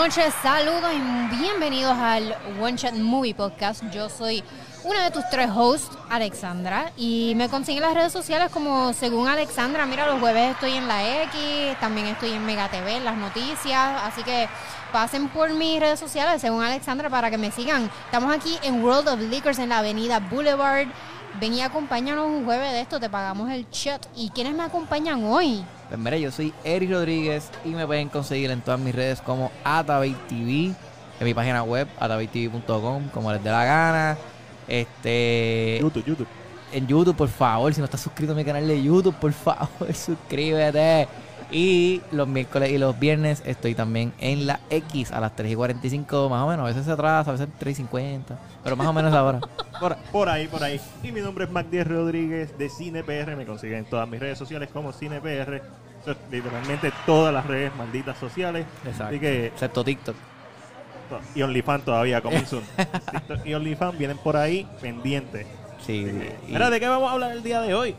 noches, saludos y bienvenidos al One Shot Movie Podcast. Yo soy una de tus tres hosts, Alexandra, y me consiguen las redes sociales como según Alexandra. Mira, los jueves estoy en la X, también estoy en Mega TV, en las noticias, así que pasen por mis redes sociales según Alexandra para que me sigan. Estamos aquí en World of Liquors en la avenida Boulevard. Ven y acompáñanos un jueves de esto, te pagamos el shot. ¿Y quiénes me acompañan hoy? Pues mira, yo soy Eric Rodríguez y me pueden conseguir en todas mis redes como Atabay TV, en mi página web, atabaytv.com, como les dé la gana. Este. YouTube, YouTube. En YouTube, por favor, si no estás suscrito a mi canal de YouTube, por favor, suscríbete. Y los miércoles y los viernes estoy también en la X a las 3 y 45, más o menos. A veces se atrasa, a veces 3 y 50, pero más o menos ahora. Por, por ahí, por ahí. Y mi nombre es Magdiel Rodríguez de CinePR. Me consiguen en todas mis redes sociales como CinePR. Eso es literalmente todas las redes malditas sociales. Exacto. Así que, Excepto TikTok. y OnlyFans todavía, coming soon. TikTok y OnlyFans vienen por ahí pendientes. Sí. y- Mira, ¿de qué vamos a hablar el día de hoy?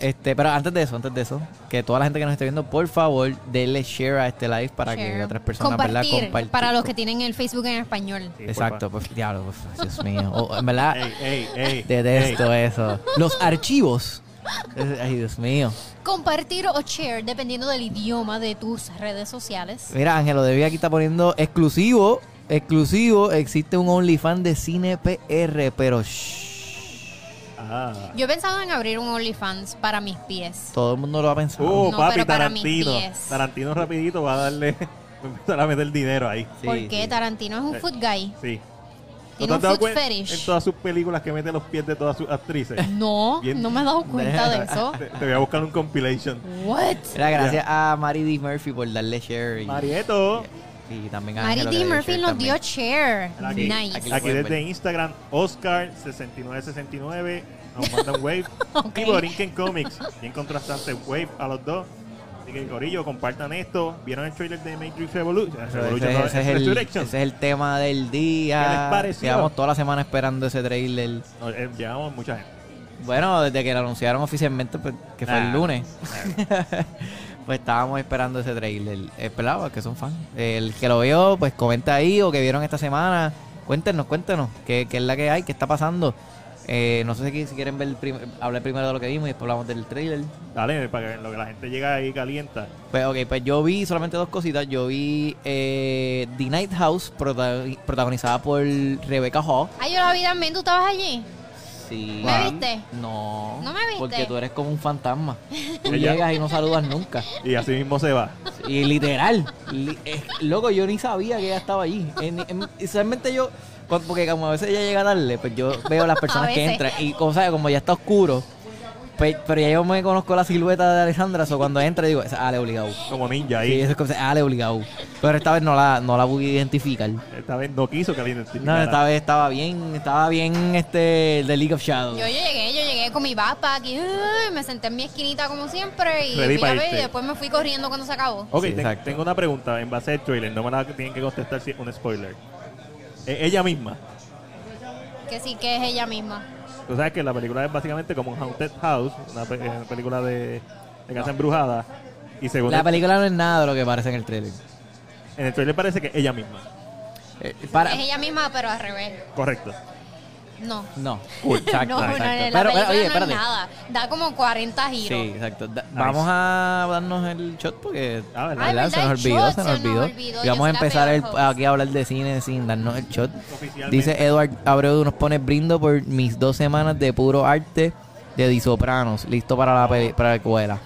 Este, pero antes de eso, antes de eso, que toda la gente que nos esté viendo, por favor, denle share a este live para que Share. otras personas, ¿verdad? Compartir, Compartir. para los que tienen el Facebook en español. Sí, Exacto, pues diablo, pues, Dios mío. O, en verdad, Ey, ey, ey. detesto ey. eso. Los archivos. Ay, Dios mío. Compartir o share dependiendo del idioma de tus redes sociales. Mira, Ángelo Devi aquí está poniendo exclusivo, exclusivo. Existe un OnlyFans de cine PR, pero shh, Ah. Yo he pensado en abrir un OnlyFans para mis pies. todo el mundo lo ha pensado. Uh, No, papi, pero para mis Tarantino. pies. Tarantino rapidito va a darle... Va a empezar a meter dinero ahí. Sí, ¿Por qué? sí. Tarantino es un Eh, food guy. Sí. ¿No un te has dado cuenta fetish. En todas sus películas que mete los pies de todas sus actrices. No, Bien. no me he dado cuenta de eso. te, te voy a buscar un compilation. What? Mira, gracias a Mari D. Murphy por darle share. Y, Marieto. y también a Ángelo D. Murphy share nos dio share. Aquí, nice. aquí. Aquí desde ver. Instagram, Oscar6969 nos mandan wave. Ok. Y Borinquen Comics, bien contrastante wave a los dos. Así que, Corillo, compartan esto. ¿Vieron el trailer de Matrix Revolution? Ese, no, ese es el, ese es el tema del día. ¿Qué les pareció? Llevamos toda la semana esperando ese trailer. No, eh, llevamos mucha gente. Bueno, desde que lo anunciaron oficialmente, pues, que fue el Nah. lunes, pues estábamos esperando ese trailer. Esperaba que son fans. El que lo vio, pues comenta ahí o que vieron esta semana. Cuéntenos, cuéntenos qué, qué es la que hay, qué está pasando. Eh, no sé si, si quieren ver prim- hablar primero de lo que vimos y después hablamos del trailer. Dale, para que lo que la gente llega ahí calienta. Pues ok, pues yo vi solamente dos cositas. Yo vi eh, The Night House, prota- protagonizada por Rebecca Hall. Ay, yo la vi también. ¿Tú estabas allí? Sí. ¿Me viste? No. ¿No me viste? Porque tú eres como un fantasma. Tú llegas y no saludas nunca. Y así mismo se va. Y literal. li- eh, loco, yo ni sabía que ella estaba allí. En, realmente yo, porque como a veces ella llega tarde, pues yo veo las personas A que entran. Y como sabes, como ya está oscuro, pues, pero ya yo me conozco la silueta de Alessandra, o cuando entra digo, esa es Ale obligado. Como ninja Sí, ahí. eso es como, Ale obligado. Pero esta vez no la, no la pude identificar. Esta vez no quiso que la No, identificara. esta vez estaba bien, estaba bien este, The League of Shadows. Yo llegué, yo llegué con mi backpack y ay, me senté en mi esquinita como siempre y Ready fui a pa' ver y después me fui corriendo cuando se acabó. Ok, Sí, ten- tengo una pregunta en base al trailer. No me la tienen que contestar si es un spoiler. Eh, ella misma. Que sí que es ella misma. Tú sabes que la película es básicamente como un Haunted House, una pe- eh, película de, de casa embrujada. Y según La el, película no es nada de lo que parece en el trailer. en el trailer parece que ella misma. Eh, para, Es ella misma, pero al revés. Correcto. No. No, exacto, no, no, exacto. la Pero, pero, oye, no espérate. es nada. Da como 40 giros. Sí, exacto. Da- Vamos a darnos el shot porque Ah, ¿verdad? Ay, ¿verdad? ¿verdad? se nos olvidó, shot se nos se nos olvidó. olvidó. Y vamos a empezar el- aquí a hablar de cine sin darnos el shot. Dice Edward Abreu nos pone brindo por mis dos semanas de puro arte de Di Sopranos, listo para la peli- para la escuela.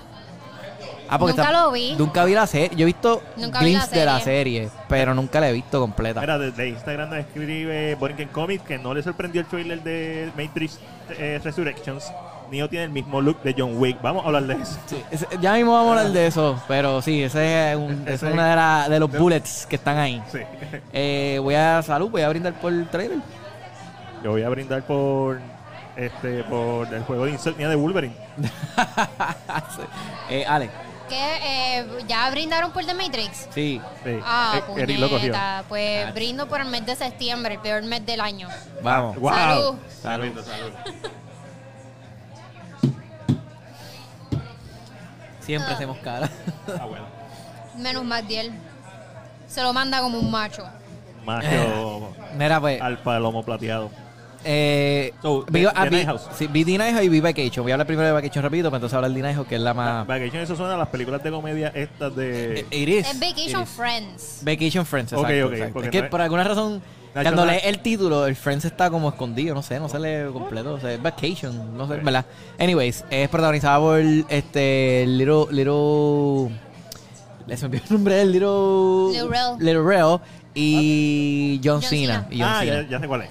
Ah, Nunca lo vi. Nunca vi la serie. Yo he visto Nunca vi la glimpses de la serie. pero nunca la he visto completa. Mira, desde Instagram nos escribe Borinquen Comics que no le sorprendió el trailer de Matrix eh, Resurrections. Neo tiene el mismo look de John Wick. Vamos a hablar de eso. Sí, ese- ya mismo vamos a hablar de eso, pero sí, ese es, un- ese Ese- es uno de, la- de los bullets que están ahí. Sí. Eh, voy a salud, voy a brindar por el trailer. Yo voy a brindar por este por el juego de Insomnia de Wolverine. Sí. eh, Ale, ¿Qué? Eh, ¿Ya brindaron por The Matrix? sí. Sí. Ah, Eric lo cogió. puñeta. Pues Ah. brindo por el mes de septiembre, el peor mes del año. Vamos. Wow. Salud. Salud, salud. Siempre hacemos cara. Ah, bueno. Menos Magdiel. se lo manda como un macho. Macho Mira, pues. alfa, lomo plateado. Eh, So, vi, The- The vi- sí, vi The Night House y vi Vacation. Voy a hablar primero de Vacation rapidito, pero entonces hablar de The Night House, que es la más... Vacation, eso suena a las películas de comedia estas de... It is. Es Vacation It is. Friends. Vacation Friends, exacto. ok, exacto. porque Es que no por alguna razón, Nacho, cuando lees es- el título, el Friends está como escondido, no sé, no se lee completo. O sea, es Vacation, no sé, ¿verdad? Anyways, es protagonizada por este Little. Little. Les me olvidó el nombre del Little. Lil Rel. Little Rel y John, John Cena. Cena. Y John ah, Cena. ya, ya sé cuál es.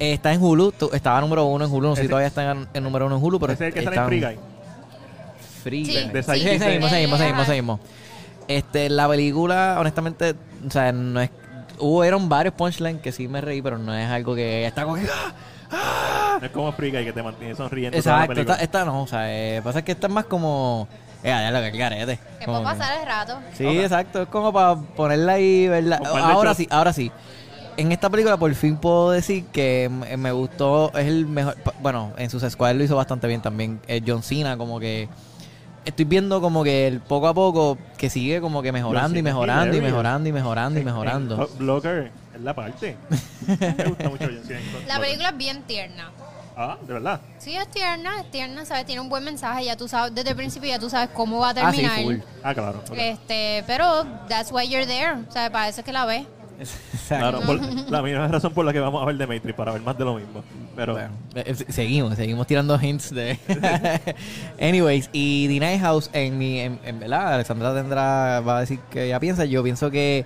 Eh, está en Hulu, tu- estaba número uno en Hulu, no sé si Ese- todavía está en, en número uno en Hulu, pero Ese es el que sale está en Free Guy. Free Sí, Guy. de sí. Sí, ese mismo, ese mismo, ese mismo, Ajá. ese mismo. Este, la película, honestamente, o sea, no es... Hubieron varios punchlines que sí me reí, pero no es algo que está como que... ¡ah! ¡ah! No es como Free Guy que te mantiene sonriendo toda la Exacto, película. esta, esta no, o sea, eh, pasa que esta es más como... Eh, ya lo que el garete. Que Como puede que- pasar el rato. Sí, Ok. exacto, es como para ponerla ahí, ¿verdad? Un par de Ahora shots. sí, ahora sí. En esta película por fin puedo decir que me me gustó, es el mejor, bueno, en sus Squad lo hizo bastante bien también, eh, John Cena, como que estoy viendo como que el poco a poco que sigue como que mejorando y mejorando y mejorando y mejorando y mejorando. en Hurt Locker es la parte. me gusta mucho John Cena La película es bien tierna. Ah, de verdad. Sí, es tierna, es tierna, ¿sabes? Tiene un buen mensaje, ya tú sabes, desde el principio ya tú sabes cómo va a Ah, sí, terminar. full. Ah, claro. Este, pero that's why you're there, o sea, para eso es que la ves. Claro, Exacto. por- la misma razón por la que vamos a ver The Matrix, para ver más de lo mismo. Pero Bueno, eh, eh, seguimos, seguimos tirando hints de. Anyways, y The Night House, en mi. En, en verdad, Alexandra tendrá. Va a decir que ella piensa. Yo pienso que.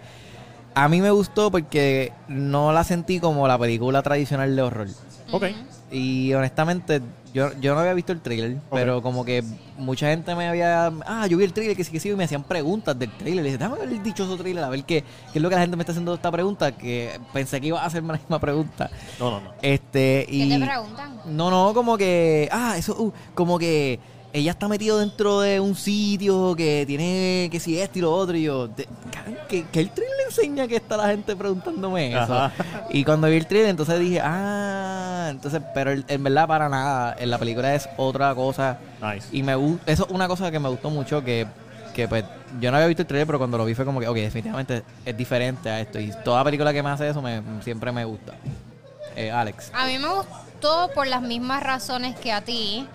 A mí me gustó porque no la sentí como la película tradicional de horror. ok. Y honestamente, yo, yo no había visto el trailer, pero como que mucha gente me había. Ah, yo vi el trailer, que sí, que sí, y me hacían preguntas del trailer. Y dije, déjame ver el dichoso trailer, a ver qué, qué es lo que la gente me está haciendo esta pregunta. Que pensé que iba a hacerme la misma pregunta. No, no, no. Este, y. ¿Qué te preguntan? No, no, como que. Ah, eso, uh, como que ella está metida dentro de un sitio que tiene que si esto y lo otro. Y yo, que, que el trailer le enseña que está la gente preguntándome eso. Ajá. Y cuando vi el trailer, entonces dije, ah, entonces, pero en verdad para nada. En la película es otra cosa. Nice. Y me gusta, eso es una cosa que me gustó mucho que. Que pues yo no había visto el trailer, pero cuando lo vi fue como que, ok, definitivamente es diferente a esto. Y toda película que me hace eso me, siempre me gusta. Eh, Alex. A mí me gustó por las mismas razones que a ti.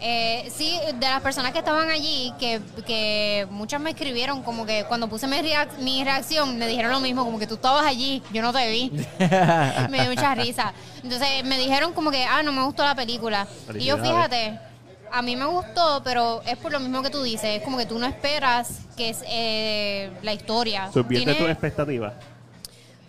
Eh, sí, de las personas que estaban allí, que, que muchas me escribieron como que cuando puse mi, reac- mi reacción, me dijeron lo mismo, como que tú estabas allí, yo no te vi. me dio mucha risa. Entonces me dijeron como que, ah, no me gustó la película. Y yo fíjate, a mí me gustó, pero es por lo mismo que tú dices, es como que tú no esperas que es eh, la historia. Subvierte Tiene- tus expectativas.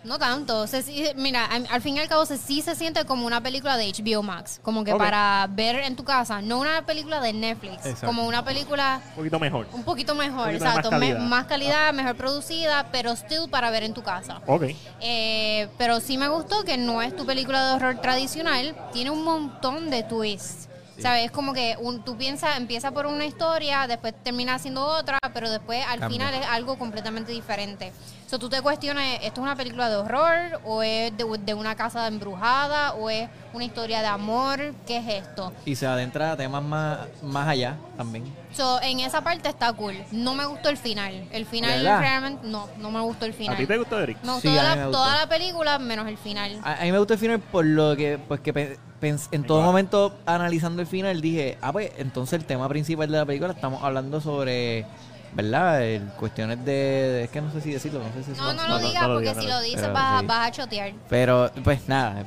No tanto. Se- mira, al, fin y al cabo se, sí se siente como una película de HBO Max. Como que para ver en tu casa. No una película de Netflix. Exacto. Como una película Un poquito mejor. un poquito mejor. Un poquito de más exacto. Me- más calidad, mejor producida, pero still para ver en tu casa. Ok. Eh, pero sí me gustó que no es tu película de horror tradicional. Tiene un montón de twists. ¿Sabes? Es como que un- tú piensas, empieza por una historia, después termina haciendo otra, pero después al final es algo completamente diferente. So, tú te cuestionas, ¿esto es una película de horror? ¿O es de, de una casa embrujada? ¿O es una historia de amor? ¿Qué es esto? Y se adentra a temas más, más allá también. So, en esa parte está cool. No me gustó el final. El final ¿Verdad? realmente, no, no me gustó el final. ¿A ti te gustó, Eric? Me gustó Sí, la- me gustó. toda la película menos el final. A, a mí me gustó el final por lo que, pues que en todo momento analizando el final dije, ah, pues entonces el tema principal de la película estamos hablando sobre, ¿verdad? El, cuestiones de, de- es que no sé si decirlo, no sé si No, eso- no lo no, digas no lo porque si no lo dices sí. vas a chotear. Pero, pues nada.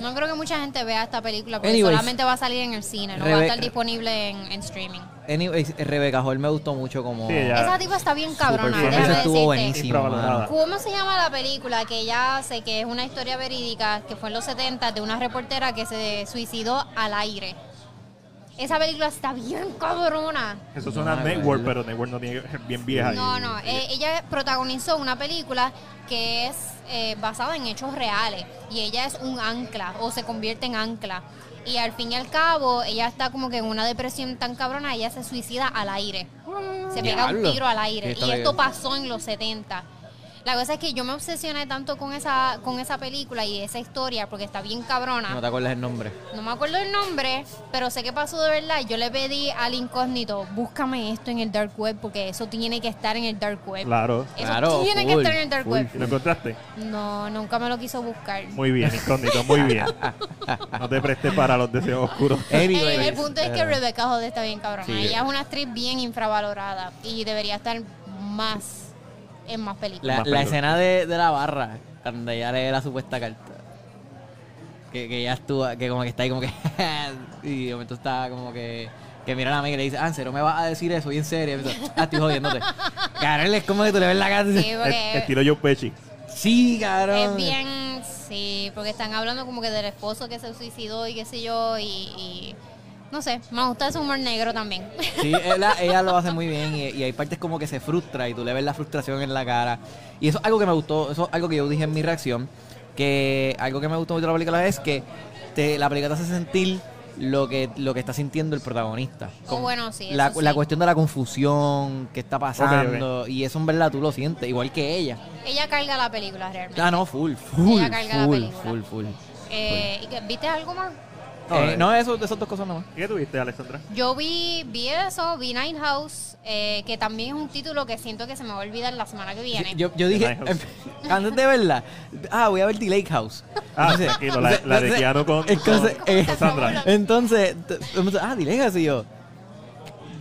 No creo que mucha gente vea esta película porque Anyways. solamente va a salir en el cine, no va a estar disponible en, en streaming. Anyways, Rebecca Hall me gustó mucho como... Sí, ella- Esa tipa está bien cabrona, déjame estuvo decirte. buenísima. Infravalorada. mano. ¿Cómo se llama la película que ella hace, que es una historia verídica, que fue en los 70 de una reportera que se suicidó al aire? Esa película está bien cabrona. Eso suena No, a Network, pero Network no tiene bien vieja. No, no, eh, ella protagonizó una película que es eh, basada en hechos reales y ella es un ancla o se convierte en ancla. Y al fin y al cabo, ella está como que en una depresión tan cabrona, ella se suicida al aire. Se pega un tiro al aire. Y esto bien. pasó en los 70. La cosa es que yo me obsesioné tanto con esa, con esa película y esa historia porque está bien cabrona. No te acuerdas el nombre. No me acuerdo el nombre, pero sé que pasó de verdad. Yo le pedí al incógnito, búscame esto en el dark web porque eso tiene que estar en el dark web. Claro. Eso Claro, tiene que estar en el dark full. web. ¿Y lo encontraste? No, nunca me lo quiso buscar. Muy bien, incógnito, muy bien. No te prestes para los deseos oscuros. El, Anyways, el punto es que Rebecca Hall está bien cabrona. Sí. Ella es una actriz bien infravalorada y debería estar más en más películas. La, Más la películas. escena de, de la barra, cuando ella lee la supuesta carta. Que, que ella estuvo, que como que está ahí como que... y de momento está como que... Que mira a la amiga y le dice, ah, ¿en serio me vas a decir eso? Y en serio. Y ah, estoy jodiéndote. Cabrón, es como que tú le ves la cara Sí, porque Estilo Joe Pesci. sí, cabrón. es bien, sí, porque están hablando como que del esposo que se suicidó y qué sé yo y, y no sé, me gusta ese humor negro también. Sí, ella, ella lo hace muy bien y, y hay partes como que se frustra y tú le ves la frustración en la cara. Y eso es algo que me gustó, eso es algo que yo dije en mi reacción, que algo que me gustó mucho de la película es que te, la película te hace sentir lo que, lo que está sintiendo el protagonista. Oh, bueno, sí, La, la cuestión de la confusión que está pasando y eso en verdad tú lo sientes, igual que ella. Ella carga la película realmente. Ah, no, full, full, Ella carga la full, película. full, full. Eh, ¿y qué- ¿Viste algo más? No, Eh, eh. no, eso, esas dos cosas nomás. ¿Qué tuviste, Alessandra? Yo vi, vi eso, vi Night House, eh, que también es un título que siento que se me va a olvidar la semana que viene. Yo, yo dije, antes de verla, ah, voy a ver The Lake House. Ah, Entonces- tranquilo, la, la de entonces- Keanu con, entonces, con- eh, con Sandra. Entonces, ah, The Lake House y yo.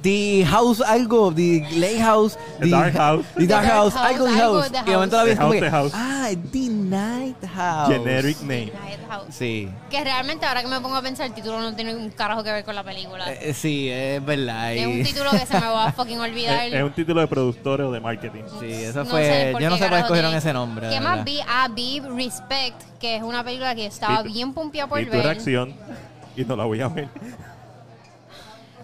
The House algo, The Lake House, The Dark House. The Dark The Dark House, House, algo The algo House. Y de momento la The como House, que, The House. ah, The Night House. Generic name. Night House. Sí. Que realmente ahora que me pongo a pensar, el título no tiene un carajo que ver con la película. Eh, sí, es verdad. es un título que se me va a fucking olvidar. Es, es un título de productores o de marketing. Sí, eso No fue. sé yo no sé por qué escogieron ese nombre. ¿Qué más vi? Ah, vi Respect, que es una película que estaba Vi tu- bien pompeada por Vi tu ver. reacción y no la voy a ver.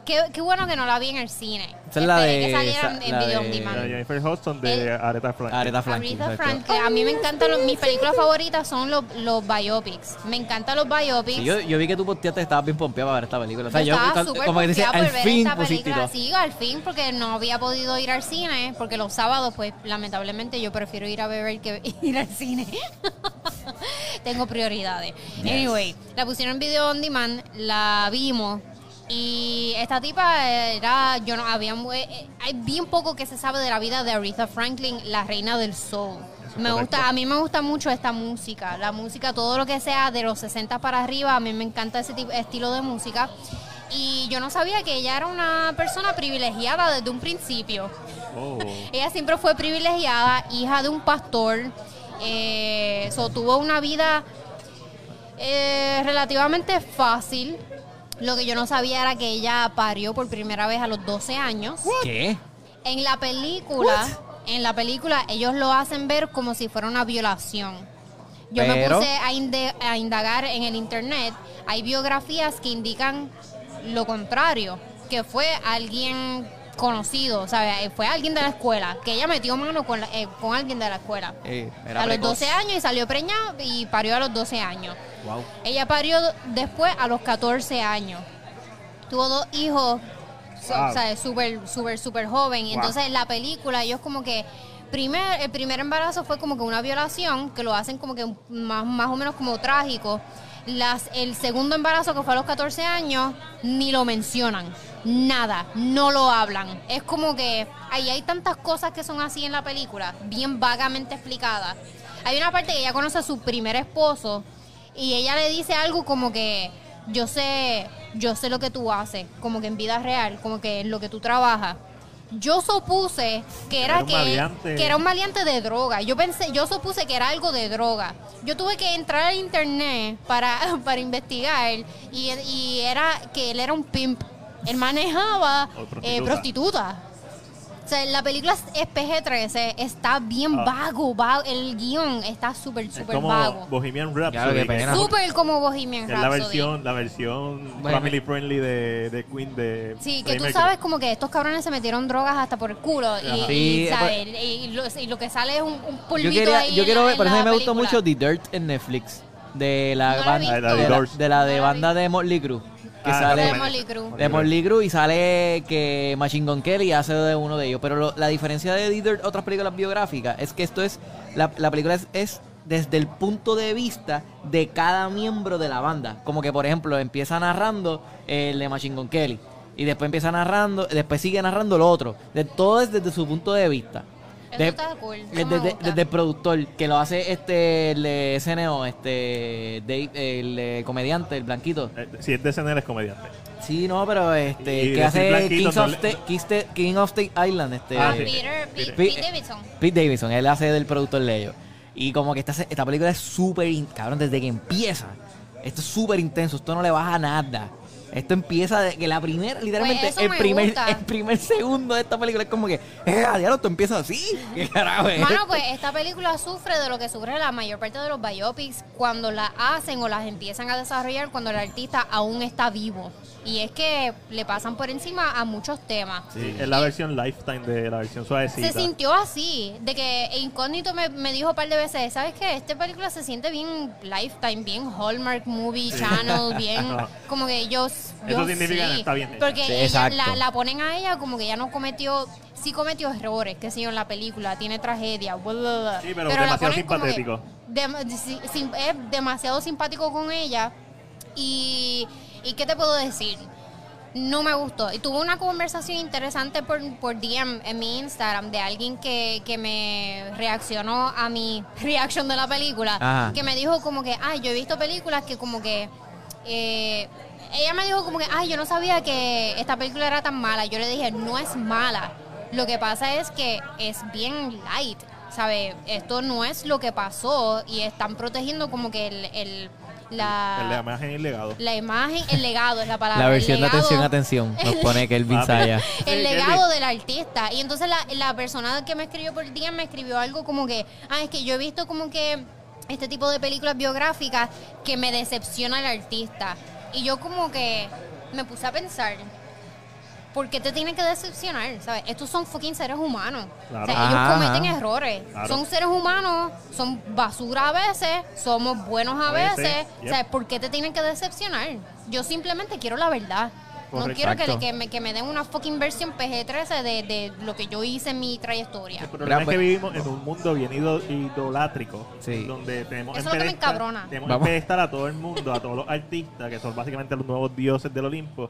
Qué, qué bueno que no la vi en el cine. Esa es la Esperé de- que esa- en la video de- on demand. Jennifer Hudson de El- Aretha Franklin. Aretha Franklin. Aretha a mí me encantan los- mis películas favoritas son los, los biopics. Me encantan los biopics. Sí, yo, yo vi que tú posteaste estabas bien pompeado para ver esta película. O sea, yo yo, estaba súper como que dice, pompeada al fin película. Sí, al fin, porque no había podido ir al cine, porque los sábados, pues, lamentablemente yo prefiero ir a beber que ir al cine. Tengo prioridades. Anyway, la pusieron en video on demand, la vimos. Y esta tipa era, yo no, había, eh, hay bien poco que se sabe de la vida de Aretha Franklin, la reina del soul. Me correcto. gusta, a mí me gusta mucho esta música, la música, todo lo que sea de los 60 para arriba, a mí me encanta ese tipo, estilo de música. Y yo no sabía que ella era una persona privilegiada desde un principio. Oh. Ella siempre fue privilegiada, hija de un pastor, eh, so, tuvo una vida eh, relativamente fácil. Lo que yo no sabía era que ella parió por primera vez a los 12 años. ¿Qué? En la película, en la película ellos lo hacen ver como si fuera una violación. Yo me puse a, inde- a indagar en el internet. Hay biografías que indican lo contrario, que fue alguien conocido, ¿sabes? Fue alguien de la escuela, que ella metió mano con, la- eh, con alguien de la escuela. Eh, era a los precoz. 12 años y salió preñada y parió a los 12 años. Wow. Ella parió después a los 14 años. Tuvo dos hijos, Wow. o sea, súper, súper, súper joven. Y Wow. entonces la película, ellos como que, primer, el primer embarazo fue como que una violación, que lo hacen como que más, más o menos como trágico. Las, el segundo embarazo, que fue a los 14 años, ni lo mencionan. Nada, no lo hablan. Es como que ahí hay tantas cosas que son así en la película, bien vagamente explicadas. Hay una parte que ella conoce a su primer esposo y ella le dice algo como que yo sé, yo sé lo que tú haces, como que en vida real, como que en lo que tú trabajas. Yo supuse que era, que, era un maleante de droga. Yo pensé, yo supuse que era algo de droga. Yo tuve que entrar al internet para, para investigar y, y era que él era un pimp. Él manejaba eh, prostitutas. O sea, la película es- es PG-13, está bien Ah. vago, vago, el guion está súper, Es súper como vago. Bohemian Rhapsody. Claro, es- Súper como Bohemian es la Rhapsody. versión, la versión Bueno. family friendly de, de Queen de Sí, que tú Mercury. sabes como que estos cabrones se metieron drogas hasta por el culo y, Sí, ¿sabes? y, y lo, y lo que sale es un, un polvito Yo, quería, ahí yo en quiero ver, por eso a la mí me gustó mucho The Dirt en Netflix. De la, No banda, la de la, de la de No la he banda de Motley Crue. Que Ah, sale De. Molly Crew. de Molly Crew y sale que Machine Gun Kelly hace de uno de ellos. Pero lo- la diferencia de Dirt, otras películas biográficas, es que esto es, la, la película es, es desde el punto de vista de cada miembro de la banda. Como que, por ejemplo, empieza narrando el de Machine Gun Kelly. Y después empieza narrando, después sigue narrando lo otro. De, todo es desde su punto de vista. Eso De- está cool. eso desde, me desde- gusta. desde el productor, que lo hace este el de SNO, este Dave- el, eh, comediante, el blanquito. Eh, Si es de SNL es comediante. Sí, no, pero este, Y que decir hace blanquito Kings no of le- Sta- King of State Island, este Ah, Ah, sí. Peter, Pete, Peter. Pete Davidson. Pete Davidson, él hace del productor de ellos. Y como que esta, se- esta película es súper, in- cabrón, desde que empieza. Esto es súper intenso, esto no le baja nada. Esto empieza de que la primera, literalmente, Pues el me primer, gusta. el primer segundo de esta película es como que, eh, diablo, esto empieza así. ¿Qué carajo es esto? pues esta película sufre de lo que sufre la mayor parte de los biopics cuando la hacen o las empiezan a desarrollar cuando el artista aún está vivo. Y es que le pasan por encima a muchos temas. Sí, es la versión Lifetime de la versión suavecita. Se sintió así, de que Incógnito me, me dijo un par de veces, ¿sabes qué? Esta película se siente bien Lifetime, bien Hallmark Movie Channel, bien como que yo, yo Eso significa que sí, está bien hecha. Porque Sí, ella exacto. la, la ponen a ella como que ella no cometió, sí cometió errores, que sí en la película, tiene tragedia, bla, bla, bla. Sí, pero la demasiado ponen como que simpatético. dem- si- sim- es demasiado simpático con ella y, y ¿qué te puedo decir? No me gustó. Y tuve una conversación interesante por, por DM en mi Instagram de alguien que, que me reaccionó a mi reaction de la película. Ajá. Que me dijo como que, ay, yo he visto películas que como que... eh, ella me dijo como que, ay, yo no sabía que esta película era tan mala. Yo le dije, no es mala. Lo que pasa es que es bien light, ¿sabes? Esto no es lo que pasó y están protegiendo como que el... el la, El de imagen y legado. la imagen, el legado es la palabra. La el versión de atención, atención, nos pone Kelvin Papi. Saya. El Kelvin. legado del artista. Y entonces la, la persona que me escribió por día me escribió algo como que, ah, es que yo he visto como que este tipo de películas biográficas que me decepciona el artista. Y yo como que me puse a pensar, ¿por qué te tienen que decepcionar? ¿Sabes? Estos son fucking seres humanos. Claro. O sea, ellos cometen ajá. errores. Claro. Son seres humanos, son basura a veces, somos buenos a A veces, veces. yep. O sea, ¿por qué te tienen que decepcionar? Yo simplemente quiero la verdad. No quiero que, me, que me den una fucking versión PG-13 de, de lo que yo hice en mi trayectoria. El problema es pues- que vivimos en un mundo bien ido- idolátrico. Sí. Donde tenemos Eso en es lo que me pedestal- a todo el mundo, a todos los artistas, que son básicamente los nuevos dioses del Olimpo.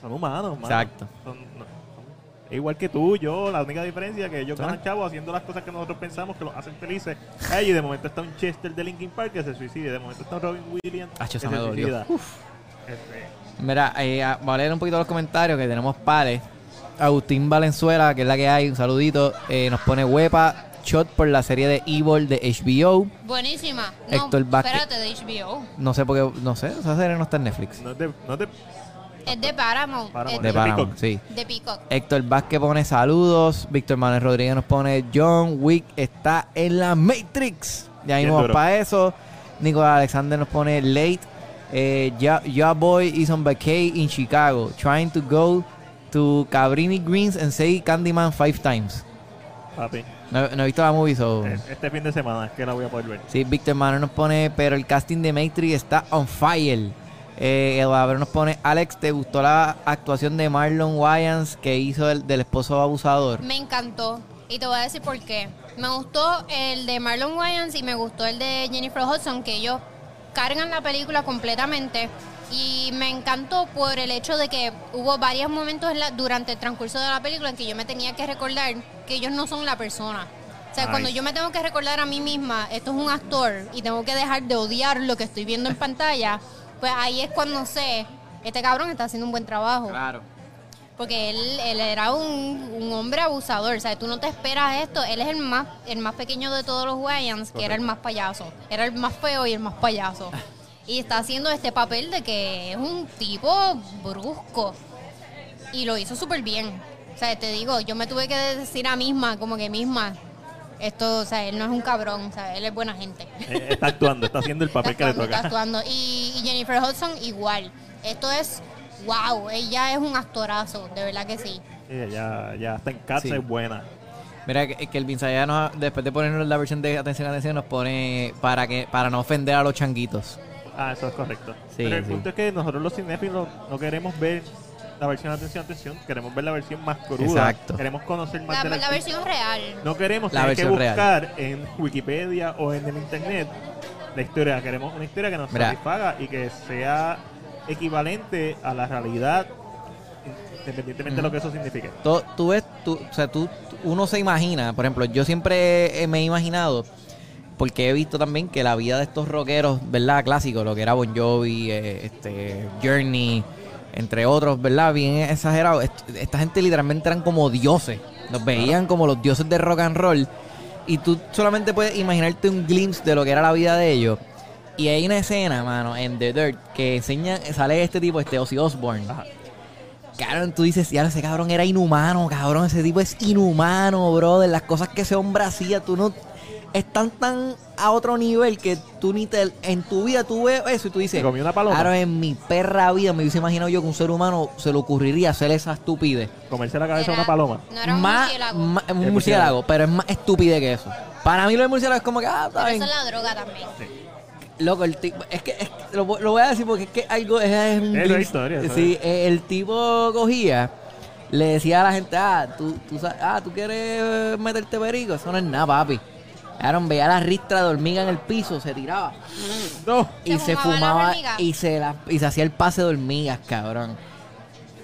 Son humanos, mano. Exacto. Son, no, son- es igual que tú, yo, la única diferencia es que ellos Ah. ganan chavos haciendo las cosas que nosotros pensamos que los hacen felices. Ey, y de momento está un Chester de Linkin Park que se suicida, de momento está un Robin Williams Acho, que se me dolió. suicida. Este, Mira, eh, a- voy a leer un poquito los comentarios que tenemos pares. Agustín Valenzuela, que es la que hay, un saludito, eh, nos pone huepa, shot por la serie de Evil de HBO. Buenísima. No, Héctor Vázquez. espérate, de HBO. No sé por qué, no sé, esa serie no está en Netflix. no es de, no es de Es de Paramount. Paramount. Es De de, Paramount, Peacock. sí. de Peacock. Héctor Vázquez pone saludos. Víctor Manuel Rodríguez nos pone John Wick está en la Matrix. Ya Bien vamos para eso. Nicolás Alexander nos pone late. Eh, ya, ya Boy is on vacay in Chicago. Trying to go to Cabrini Greens and say Candyman five times. papi. No, no he visto la movie, so... Eh, Este fin de semana es que la voy a poder ver. Sí, Víctor Manuel nos pone, pero el casting de Matrix está on fire. Eh, Eduardo nos pone, Alex, ¿te gustó la actuación de Marlon Wayans que hizo el, del esposo abusador? Me encantó. Y te voy a decir por qué. Me gustó el de Marlon Wayans y me gustó el de Jennifer Hudson, que ellos cargan la película completamente. Y me encantó por el hecho de que hubo varios momentos en la- durante el transcurso de la película en que yo me tenía que recordar que ellos no son la persona. O sea, Nice. cuando yo me tengo que recordar a mí misma, esto es un actor y tengo que dejar de odiar lo que estoy viendo en pantalla, pues ahí es cuando sé, este cabrón está haciendo un buen trabajo. Claro. Porque él, él era un, un hombre abusador, o sea, tú no te esperas esto. Él es el más, el más pequeño de todos los Wayans, que era el más payaso. Era el más feo y el más payaso. Y está haciendo este papel de que es un tipo brusco. Y lo hizo súper bien. O sea, te digo, yo me tuve que decir a misma, como que misma, esto, o sea, él no es un cabrón, o sea, él es buena gente. Eh, está actuando, está haciendo el papel Está que le actuando, está toca. actuando. Y, y Jennifer Hudson igual. Esto es, wow, ella es un actorazo, de verdad que sí. Sí, ya, ya está en casa, Sí. es buena. Mira, que, que el Vinsaya nos, después de ponernos la versión de atención, atención, nos pone para que para no ofender a los changuitos. Ah, eso es correcto. Sí, Pero el sí. punto es que nosotros los cinéfilos no queremos ver la versión atención, atención, queremos ver la versión más cruda. Exacto. Queremos conocer más La, de la la, versión real. No queremos La tener que real. buscar en Wikipedia o en el internet la historia. Queremos una historia que nos Mira. satisfaga y que sea equivalente a la realidad, independientemente de lo que eso signifique. Tú, tú ves, tú, o sea, tú, uno se imagina, por ejemplo, yo siempre me he imaginado, porque he visto también que la vida de estos rockeros, ¿verdad? Clásicos, lo que era Bon Jovi, eh, este, Journey, entre otros, ¿verdad? Bien exagerado. Est- esta gente literalmente eran como dioses. Los veían como los dioses de rock and roll. Y tú solamente puedes imaginarte un glimpse de lo que era la vida de ellos. Y hay una escena, mano, en The Dirt, que enseña, sale este tipo, este Ozzy Osbourne. Ajá. Cabrón, tú dices, ya ese cabrón era inhumano, cabrón, ese tipo es inhumano, brother. Las cosas que ese hombre hacía, tú no. Están tan a otro nivel que tú ni te. En tu vida tú ves eso y tú dices. Comió una paloma. Claro, en mi perra vida me hubiese imaginado yo que un ser humano se le ocurriría hacer esa estupidez. Comerse la cabeza a una paloma. No era un Más- murciélago. más- un murciélago, pero es más estúpide que eso. Para mí lo de murciélago es como que, ah, está Pero bien. eso es la droga también. Loco, el tipo, es que, es que lo, lo voy a decir porque es que algo es, es un Es la historia, ¿sabes? Sí, eh, el tipo cogía, le decía a la gente, ah, tú, tú, ah, ¿tú quieres meterte perico? Eso no es nada, papi. Aaron veía la ristra de hormiga en el piso, se tiraba No. y ¿Se fumaba y se, la, y se hacía el pase de hormigas, cabrón.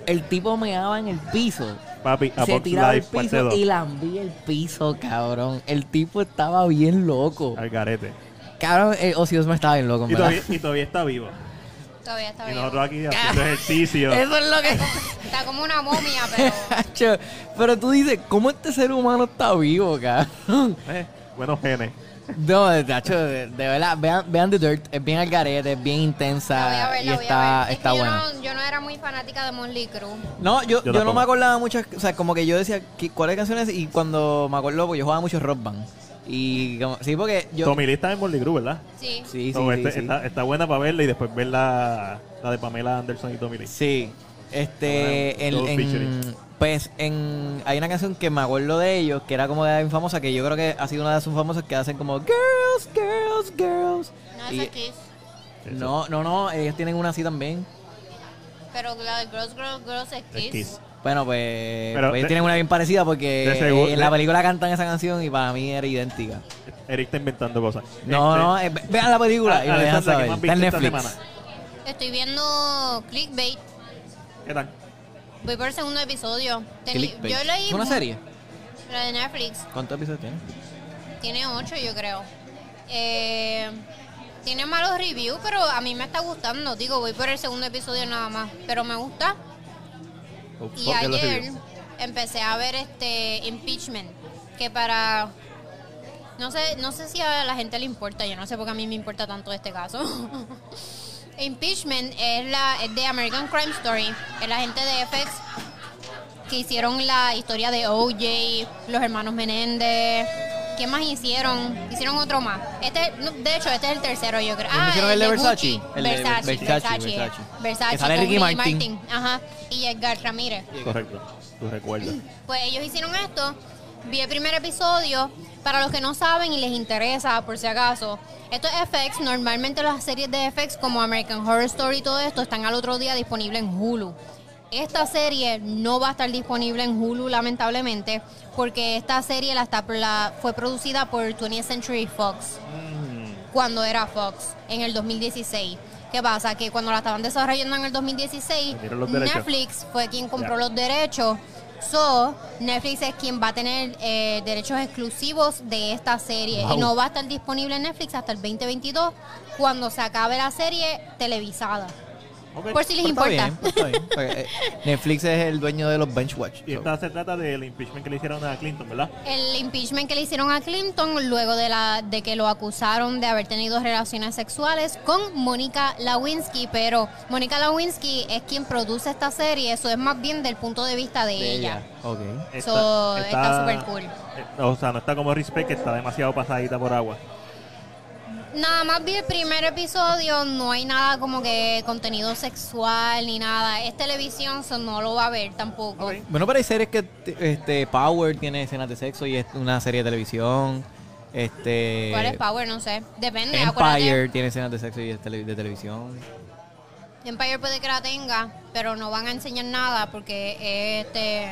El tipo meaba en el piso. Papi, a Se tiraba al parte piso 2. y lambía el piso, cabrón. El tipo estaba bien loco. Al garete. Cabrón, el Ozzy Osbourne estaba bien loco, en Y ¿verdad? todavía, y todavía está vivo. Todavía está Y vivo. nosotros aquí haciendo ejercicio. Eso es lo que... Está como una momia, pero. Hacho, Pero tú dices, ¿cómo este ser humano está vivo, cabrón? Eh, buenos genes. No, de, tacho, de, de verdad, vean, vean The Dirt, es bien al garete, es bien La voy a intensa ver, y la voy está, a ver. Es está que yo, buena. no, yo no era muy fanática de Motley Crue. No, yo, Yo yo, no tampoco. me acordaba muchas, o sea, como que yo decía ¿qué- cuáles canciones y cuando me acuerdo, porque yo jugaba mucho rock band. Y como, sí, porque yo... Tommy Lee está en Molly Crew, ¿verdad? Sí. Sí, sí, So, sí, este- sí. Está, está buena para verla y después ver la, la de Pamela Anderson y Tommy Lee. Sí. Este, Bueno, en, en- pues en, hay una canción que me acuerdo de ellos, que era como de bien famosa, que yo creo que ha sido una de sus famosas que hacen como Girls, Girls, Girls. No, Y- esa es Kiss. no, no, no, ellos tienen una así también. Pero la de Girls, Girls, Girls es Es Kiss. Bueno, pues, Pero pues de- tienen una bien parecida porque de seguro- eh, en la de- película cantan esa canción y para mí era idéntica. Eric está inventando cosas. No, Este, no, eh, ve- vean la película y me dejan Alessandra, ¿qué saber. Está en Netflix. Estoy viendo Clickbait. ¿Qué tal? Voy por el segundo episodio. Teni- Clickbait. Yo leí ¿Es una serie? la de Netflix. ¿Cuántos episodios tiene? Tiene ocho, yo creo. Eh, tiene malos reviews, pero a mí me está gustando. Digo, voy por el segundo episodio nada más. Pero me gusta. Y ¿por qué lo ayer empecé a ver este impeachment. Que para. No sé, no sé si a la gente le importa, yo no sé por qué a mí me importa tanto este caso. impeachment es la es de American Crime Story, es la gente de FX que hicieron la historia de OJ, los hermanos Menéndez. ¿Qué más hicieron? Hicieron otro más. Este, no, de hecho, este es el tercero, yo creo. ¿No hicieron el de Versace? Gucci. El de Versace, Versace, Versace, Versace. Versace Que sale con Ricky Ricky Martin. Ajá. Y Edgar Ramírez. Correcto. Tú recuerdas. Pues ellos hicieron esto. Vi el primer episodio. Para los que no saben y les interesa, por si acaso, esto es FX. Normalmente las series de FX como American Horror Story y todo esto están al otro día disponibles en Hulu. Esta serie no va a estar disponible en Hulu, lamentablemente, porque esta serie la está, la, fue producida por 20th Century Fox cuando era Fox en el 2016. ¿Qué pasa? Que cuando la estaban desarrollando en el 2016, Vendieron los derechos. Netflix fue quien compró los derechos. So, Netflix es quien va a tener eh, derechos exclusivos de esta serie. Wow. Y no va a estar disponible en Netflix hasta el 2022, cuando se acabe la serie televisada. Ok. Por si les Pues está importa. bien, pues está bien. Porque, eh, Netflix es el dueño de los Bench Watch. Y so. esta se trata del impeachment que le hicieron a Clinton, ¿verdad? El impeachment que le hicieron a Clinton luego de, la, de que lo acusaron de haber tenido relaciones sexuales con Mónica Lewinsky, pero Mónica Lewinsky es quien produce esta serie, eso es más bien del punto de vista de, De ella. Ok. So, está súper cool. eh, O sea, no está como Respect, que está demasiado pasadita por agua. Nada más vi el primer episodio, no hay nada como que contenido sexual ni nada. Es televisión, so no lo va a ver tampoco. Ok. Bueno, hay series que este, Power tiene escenas de sexo y es una serie de televisión. Este. ¿Cuál es Power? No sé. Depende, acuérdate. Empire tiene escenas de sexo y tele- de televisión. Empire puede que la tenga, pero no van a enseñar nada porque este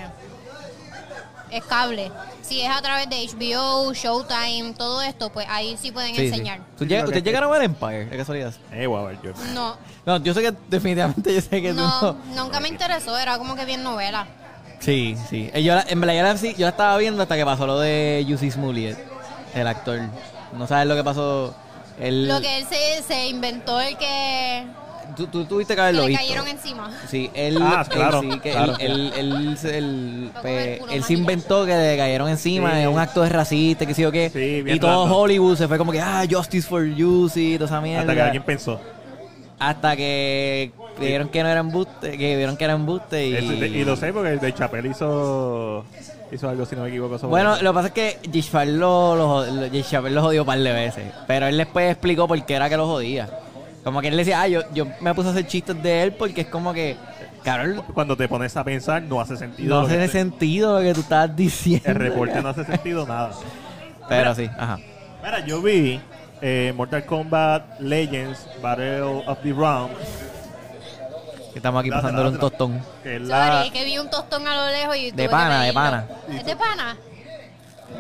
es cable. Si es a través de HBO, Showtime, todo esto, pues ahí sí pueden Sí, sí. enseñar. ¿Tú Sí, llega- lo que- ¿Ustedes llegaron a ver Empire, de casualidad? Eh, voy a ver, yo. No, No, yo sé que definitivamente yo sé que no, tú no. nunca me interesó, era como que bien novela. Sí, sí. Eh, Yo la, en verdad yo la, sí, yo la estaba viendo hasta que pasó lo de Jussi Smollett, el actor. No sabes lo que pasó. Él, Lo que él se, se inventó, el que, tú, tú tuviste que haberlo le visto. cayeron encima. Sí, él, Ah, él claro, sí, que claro. él, él, él, se- él, pues, él se inventó que le cayeron encima Sí. en un acto de racista, que sí o qué. Sí, bien y todo. Hollywood se fue como que, ah, justice for Jussi, toda esa mierda. Hasta que alguien pensó. Hasta que vieron que no era embuste, que vieron que era embuste y... Y lo sé porque de Chapel hizo, hizo algo, si no me equivoco. sobre Bueno, eso. lo que pasa es que Chappelle lo, lo, lo- lo jodió un par de veces. Pero él después explicó por qué era que lo jodía. Como que él decía, ah, yo, yo me puse a hacer chistes de él porque es como que, cabrón, Cuando te pones a pensar, no hace sentido. no lo que hace te- sentido lo que tú estás diciendo. El reporte no hace sentido nada. Pero sí, ajá. Mira, yo vi eh, Mortal Kombat Legends Battle of the. Que Estamos aquí Dátela, pasándole un dátela. tostón. Que es la... Sorry, que vi un tostón a lo lejos y tuve que pana, de pedirlo. pana. ¿Es de pana?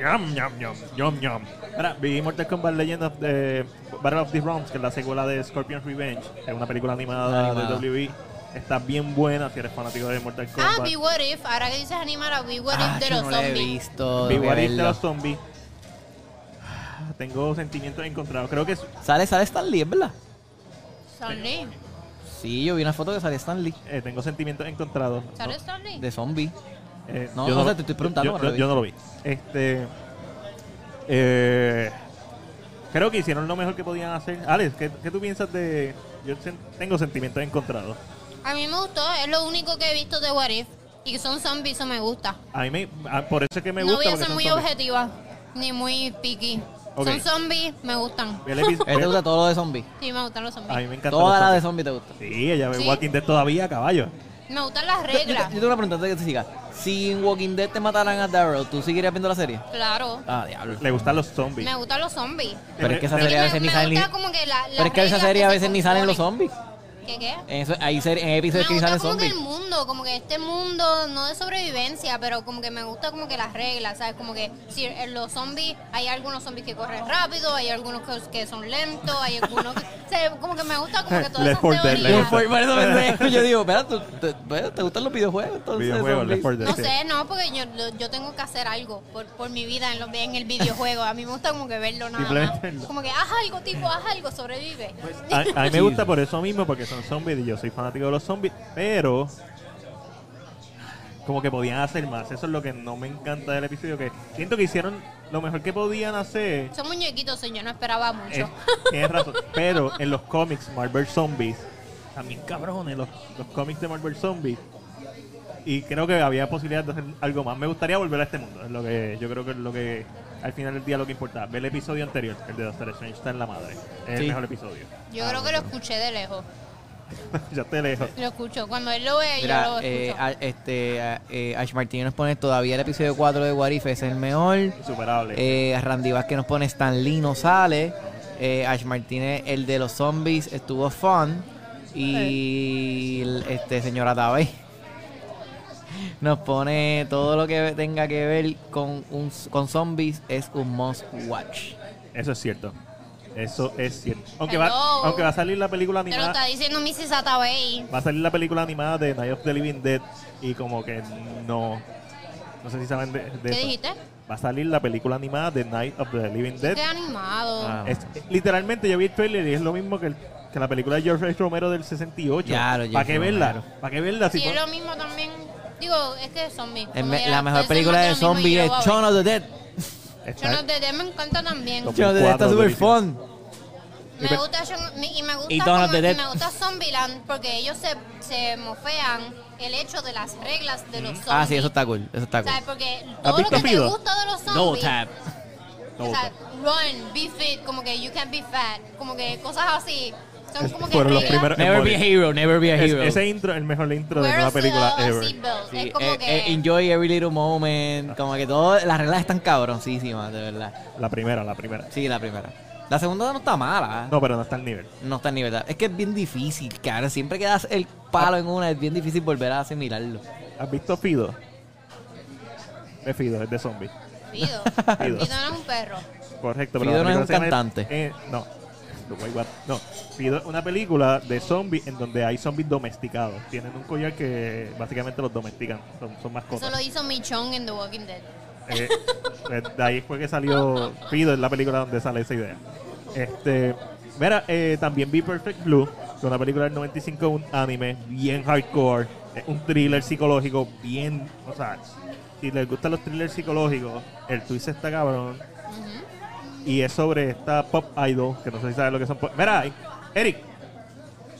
Yum, yum, yum, yum, yum. Mira, vi Mortal Kombat Legend of the Battle of the Realms, que es la secuela de Scorpion's Revenge. Es una película animada, Animada. de WWE. Está bien buena si eres fanático de Mortal Ah, Kombat. Be What If. Ahora que dices animar a Be What Ah, If de yo los no lo he zombies. visto. Vi voy a What If de los zombies. Tengo sentimientos encontrados. Creo que es, Sale, sale Stan Lee, ¿es verdad? Stanley. Sí, yo vi una foto que sale Stan Lee. eh, tengo sentimientos encontrados. ¿Sale Stanley? De zombie. Eh, No, yo no te estoy preguntando, Yo, pero yo- lo yo no lo vi. Este. eh, creo que hicieron lo mejor que podían hacer. Alex, ¿qué, qué tú piensas de.? Yo sen- tengo sentimientos encontrados. A mí me gustó. Es lo único que he visto de What If. Y son zombies, eso me gusta. A mí me. a- por eso es que me no gusta. voy a ser muy zombies. objetiva. Ni muy picky. Son zombies, me gustan. Vi el episodio- ¿A ti ¿Te gusta todo lo de zombie? Sí, me gustan los A mí zombies. me encanta. Toda la de zombies. zombie te gusta. Sí, ella ve Sí. Walking Dead todavía, caballo. Me gustan las Yo, yo- reglas. yo tengo una pregunta antes de que te siga. Si en Walking Dead te mataran a Daryl, ¿tú seguirías viendo la serie? Claro. Ah, diablo. Le gustan los zombies. Me gustan los zombies. Pero es que esa serie a me, veces ni me salen ni... gusta como que la, Pero es que esa serie a veces ni salen los zombies. ¿Qué qué? En, eso, hay series, en episodios que Me gusta salen como que el mundo, como que este mundo, no de sobrevivencia, pero como que me gusta como que las reglas, ¿sabes? Como que si los zombies, hay algunos zombies que corren rápido, hay algunos que, que son lentos, hay algunos que... o sea, como que me gusta como que todas esas 4 Dead, teorías. Left Por, yo digo, espera, ¿tú, te, ¿te gustan los videojuegos? Entonces, Videojuegos, zombies? Left 4 Dead. No sé, no, porque yo, yo- tengo que hacer algo por, por mi vida en, lo- en el videojuego. A mí me gusta como que verlo nada Simplemente más. Como que haz algo, tipo, haz algo, sobrevive. A, a mí me gusta por eso mismo, porque son zombies y yo soy fanático de los zombies, pero como que podían hacer más. Eso es lo que no me encanta del episodio, que siento que hicieron lo mejor que podían hacer. Son muñequitos, señor, no esperaba mucho. Es- tienes razón, pero en los cómics Marvel Zombies, también cabrones los, los cómics de Marvel Zombies. Y creo que había posibilidad de hacer algo más. Me gustaría volver a este mundo. Es lo que yo creo que es lo que al final del día lo que importa. Ver el episodio anterior, el de Doctor Strange está en la madre. Es Sí. el mejor episodio. Yo creo que lo escuché de lejos. ya te lejos. Lo escucho. Cuando él lo ve, yo lo eh, escucho. a- este, a- eh, Ash Martínez nos pone todavía el episodio 4 de What If es el mejor. Insuperable. Eh, Randy Vázquez nos pone Stan Lee no sale. Eh, Ash Martínez, el de los zombies, estuvo fun. Y el- este señora Tabey nos pone todo lo que tenga que ver con, un, con zombies es un must watch. Eso es cierto. Eso es cierto. Aunque va, aunque va a salir la película animada. está diciendo Mrs. Atabey. Va a salir la película animada de Night of the Living Dead. Y como que no. No sé si saben de, de ¿Qué eso. dijiste? Va a salir la película animada de Night of the Living Dead. Qué animado. Ah. Es- literalmente yo vi el trailer y es lo mismo que, el- que la película de George H. Romero del 68. Ya, lo ¿Para qué verla? ¿Para qué verla? Si Si es lo mismo también. Digo, es que es zombie. Me- la mejor película de zombies es Shaun of the Dead. Shaun of the Dead me encanta también. Shaun of the Dead está 2004, super durísimo. fun. Me gusta Shaun- y me gusta, Y Dawn of como- the Dead. me gusta Zombieland porque ellos se, se mofean el hecho de las reglas de los zombies. Ah, sí, eso está cool. Eso está cool. ¿Sabes? Porque todo lo visto que te gusta de los No zombies. tap. No, o sea, run, be fit, como que you can be fat, como que cosas así. Son como que Fueron los reglas. primeros Never be a hero, never be a Es- hero. ese intro es el mejor intro de Where's una película ever. seatbelt? Sí, es como eh, que... eh, enjoy every little moment. Como que todas las reglas están cabroncísimas, de verdad. La primera, la primera. Sí, la primera. La segunda no está mala. No, pero no está al nivel. No está ni verdad. Es que es bien difícil, cara. Siempre que das el palo en una, es bien difícil volver a asimilarlo. ¿Has visto Fido? Es Fido, es de zombie. Fido. Fido. Fido no es un perro. Correcto, pero Fido la no es película un se llama- cantante. eh, no. No. Fido es una película de zombies en donde hay zombies domesticados. Tienen un collar que básicamente los domestican. Son, son mascotas. Eso lo hizo Michonne en The Walking Dead. Eh, eh, de ahí fue que salió Fido, es la película donde sale esa idea. Este, mira, eh, también vi Perfect Blue, que es una película del 95, un anime bien hardcore, es un thriller psicológico bien, o sea, si les gustan los thrillers psicológicos, el twist está cabrón. Y es sobre esta pop idol, que no sé si sabes lo que son. pop- Mira, Eric,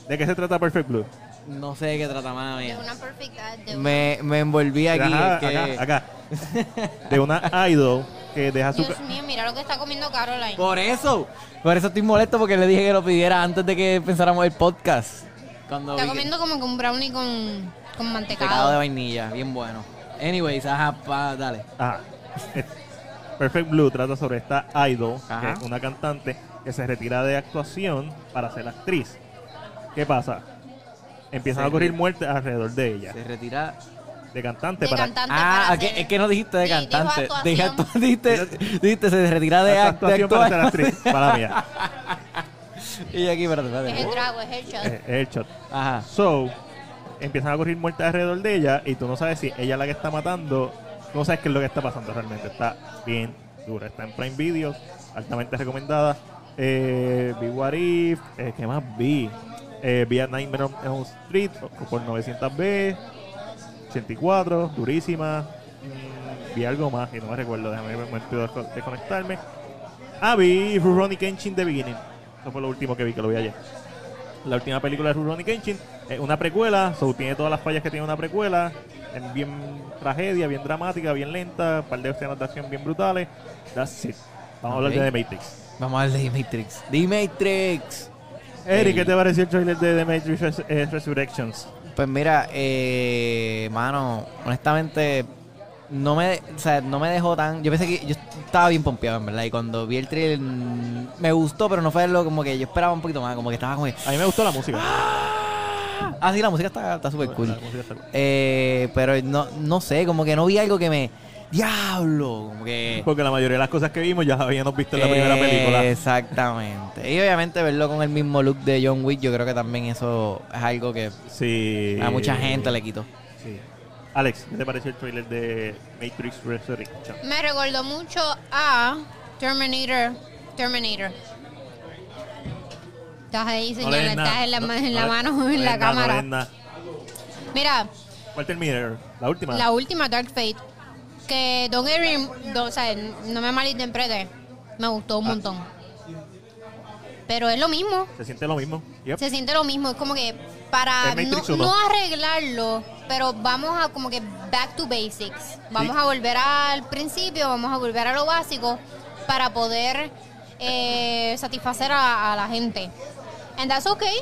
¿de qué se trata Perfect Blue? No sé de qué trata, Es mía. una perfecta de Me, me envolví aquí. Ajá, es que- acá, acá. De una idol que deja su... Dios mío, mira lo que está comiendo Caroline. Por eso. Por eso estoy molesto porque le dije que lo pidiera antes de que pensáramos el podcast. Cuando Está que- comiendo como que un brownie con, con Pecado de mantecado. vainilla, bien bueno. Anyways, ajá, pa, dale. Ajá. Perfect Blue trata sobre esta idol, Ajá. que es una cantante que se retira de actuación para ser actriz. ¿Qué pasa? Empiezan Se a ocurrir muertes alrededor de ella. Se retira. De cantante De para... cantante Ah, para es que no dijiste de Sí, dijo cantante. Dije dijiste, dijiste, se retira de, actuación para ser actriz. Para mía. y aquí, espérate, Es el trago, es el shot. Es es el shot. Ajá. So, empiezan a ocurrir muertes alrededor de ella y tú no sabes si ella es la que está matando. No sabes qué es lo que está pasando realmente. Está bien dura. Está en Prime Videos, altamente recomendada. Eh, vi What If, eh, ¿qué más vi? Eh, vi a Nightmare on Elm Street por 900B, 84, durísima. Mm, vi algo más y no me recuerdo. Déjame de desco- desconectarme. Ah, vi Rurouni Kenshin The Beginning. Eso fue lo último que vi, que lo vi ayer. La última película de Rurouni Kenshin es una precuela, so tiene todas las fallas que tiene una precuela. Es bien tragedia, bien dramática, bien lenta, un par de escenas de acción bien brutales. That's it. Vamos a hablar de The Matrix. Vamos a hablar de Matrix. The Matrix. Eric. ¿qué te pareció el trailer de The Matrix Res- eh, Resurrections? Pues mira, eh, mano, honestamente, no me, o sea, no me dejó tan. Yo pensé que yo estaba bien pompeado, en verdad. Y cuando vi el trailer, mm, me gustó, pero no fue lo como que yo esperaba un poquito más. Como que estaba como que. A mí me gustó la música. Ah, sí, la música está está súper cool. La música está cool. Eh, pero no, no sé, como que no vi algo que me. Diablo, como que. Porque la mayoría de las cosas que vimos ya habíamos visto en la primera película. Exactamente. Y obviamente verlo con el mismo look de John Wick, yo creo que también eso es algo que Sí. a mucha gente le quitó. Sí. Alex, ¿qué te pareció el trailer de Matrix Resurrection? Me recordó mucho a Terminator. Terminator. Estás ahí, señora. estás en la, No- en la mano, en la cámara. Mira, ¿Cuál Terminator? La última. la última Dark Fate. Que Don Erin, o sea, no me malinterprete. Me gustó un Ah. montón. Pero es lo mismo. Se siente lo mismo. Yep. Se siente lo mismo. Es como que para no arreglarlo, pero vamos a como que back to basics. Vamos Sí. a volver al principio, vamos a volver a lo básico para poder eh, satisfacer a, a la gente. And that's okay.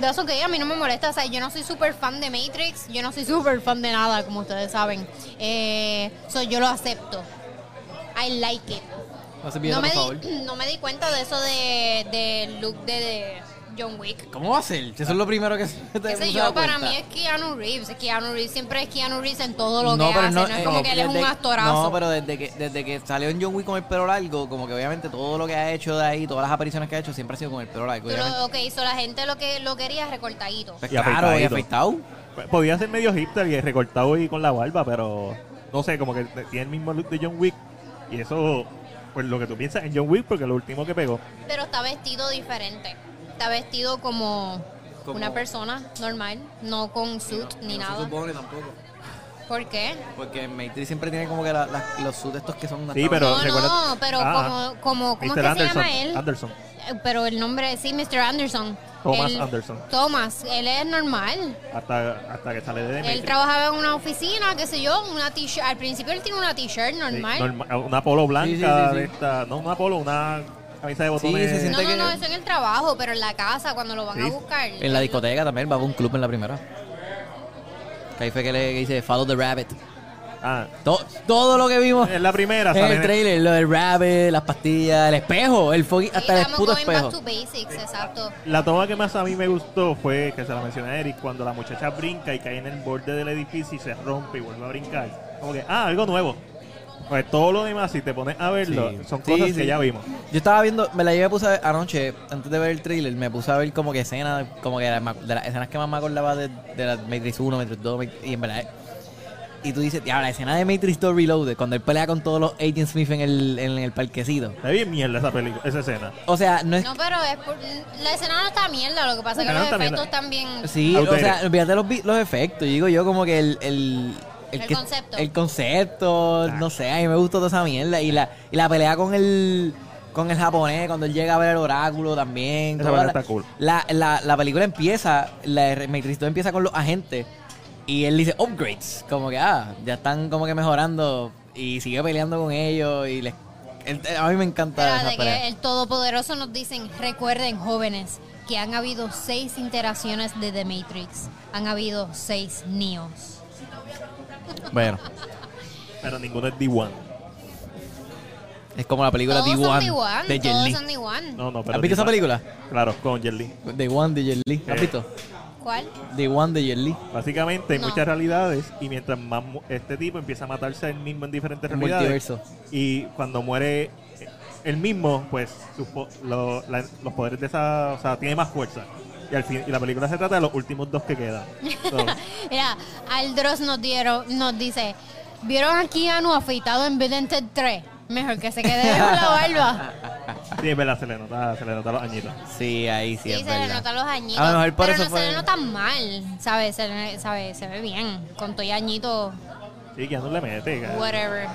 That's okay. A mí no me molesta. O sea, yo no soy súper fan de Matrix. Yo no soy súper fan de nada, como ustedes saben. Eh, so yo lo acepto. I like it. No me, di, no me di cuenta de eso de, de look de, de John Wick. ¿Cómo va a ser? Eso es lo primero que se te Qué sé se yo, para mí es Keanu Reeves. Keanu Reeves siempre es Keanu Reeves en todo lo que pero hace. No, es eh, como que él es un actorazo. No, pero desde que, desde que salió en John Wick con el pelo largo, como que obviamente todo lo que ha hecho de ahí, todas las apariciones que ha hecho, siempre ha sido con el pelo largo. Tú lo- ok, so la gente lo que lo quería recortadito. Pues Y claro, y afeitado. Pues, Podía ser medio hipster y recortado y con la barba, pero no sé, como que tiene el mismo look de John Wick. Y eso, pues lo que tú piensas en John Wick, porque lo último que pegó. Pero está vestido diferente. Está vestido como, Como- una persona normal, no con suit ni No nada. supone tampoco. ¿Por qué? Porque Matrix siempre tiene como que la- la- los suits estos que son Sí, pero no, recuerda- no, pero Ah, como, como, ¿cómo es que Anderson. se llama él? Anderson. Eh, Pero el nombre, sí, Mr. Anderson. Thomas Él- Anderson. Thomas, él es normal. Hasta, hasta que sale de Él Matrix. trabajaba en una oficina, qué sé yo, una t-shirt. Al principio él tiene una t-shirt Sí, normal. norma- una polo blanca Sí, sí, sí, sí. de esta. No, una polo, una camisa de botones. se siente No, no, que- no, eso en el trabajo, pero en la casa, cuando lo van a Sí. buscar. En la discoteca también, va a un club en la primera. Que ahí fue que le que dice Follow the Rabbit. Ah, To- todo lo que vimos en la primera en sale el trailer, lo del rabbit, las pastillas, el espejo, el fucking, Sí, hasta el estamos puto espejo. back to basics, exacto. La toma que más a mí me gustó fue, que se la mencioné a Eric, cuando la muchacha brinca y cae en el borde del edificio y se rompe y vuelve a brincar. Como que, ah, algo nuevo. Pues todo lo demás, si te pones a verlo, Sí. son Sí, cosas sí. que ya vimos. Yo estaba viendo, me la llevé puse a ver anoche, antes de ver el trailer, me puse a ver como que escenas, como que de las, de las escenas que más me acordaba de, de la Matrix 1, Matrix 2, Matrix- y en verdad. Y tú dices, ya, la escena de Matrix 2 Reloaded, cuando él pelea con todos los Agent Smith en el, en el parquecito. Está bien mierda esa película, esa escena. O sea, no es. No, pero es por- la escena no está mierda, lo que pasa es que La los efectos también... Sí, o sea, olvídate los, vi- los efectos. Yo digo yo como que el... El, El que- concepto. El concepto, no sé, a mí me gustó toda esa mierda. Y la, y la pelea con el con el japonés, cuando él llega a ver el oráculo también. Esa la, está cool. La, la, la película empieza, la 2 empieza con los agentes. Y él dice upgrades. Como que, ah, ya están como que mejorando. Y sigue peleando con ellos. Y les, a mí me encanta Espera, esa de pelea. que el Todopoderoso nos dicen, recuerden jóvenes, que han habido seis interacciones de The Matrix. Han habido seis Neos. Bueno, Pero ninguno es D1. es como la película Todos The son One The One, de Jet todos Li. son The One. No, no, pero ¿Has visto esa D1. película? Claro, con Jet Li. The One de Jet Li. ¿Has Eh. visto? ¿Cuál? The One de Jet Li. Básicamente hay No. muchas realidades y mientras más mu- este tipo empieza a matarse a él mismo en diferentes Un realidades multiverso. y cuando muere eh, él mismo, pues sus po- lo- la- los poderes de esa, o sea, tiene más fuerza. Y al fin y la película se trata de los últimos dos que quedan. So, Mira, Aldros nos dieron, nos dice, ¿vieron a Keanu afeitado en Bill and Ted 3? Mejor que se quede con la barba. sí, es verdad, se le nota, se le nota los añitos. Sí, ahí sí, Sí, es se verdad. le notan los añitos. A lo mejor por pero eso no fue- se le nota mal, ¿sabes? Se, le- sabe, se ve bien. Con todo y añitos, Sí, que no le mete. cara. whatever.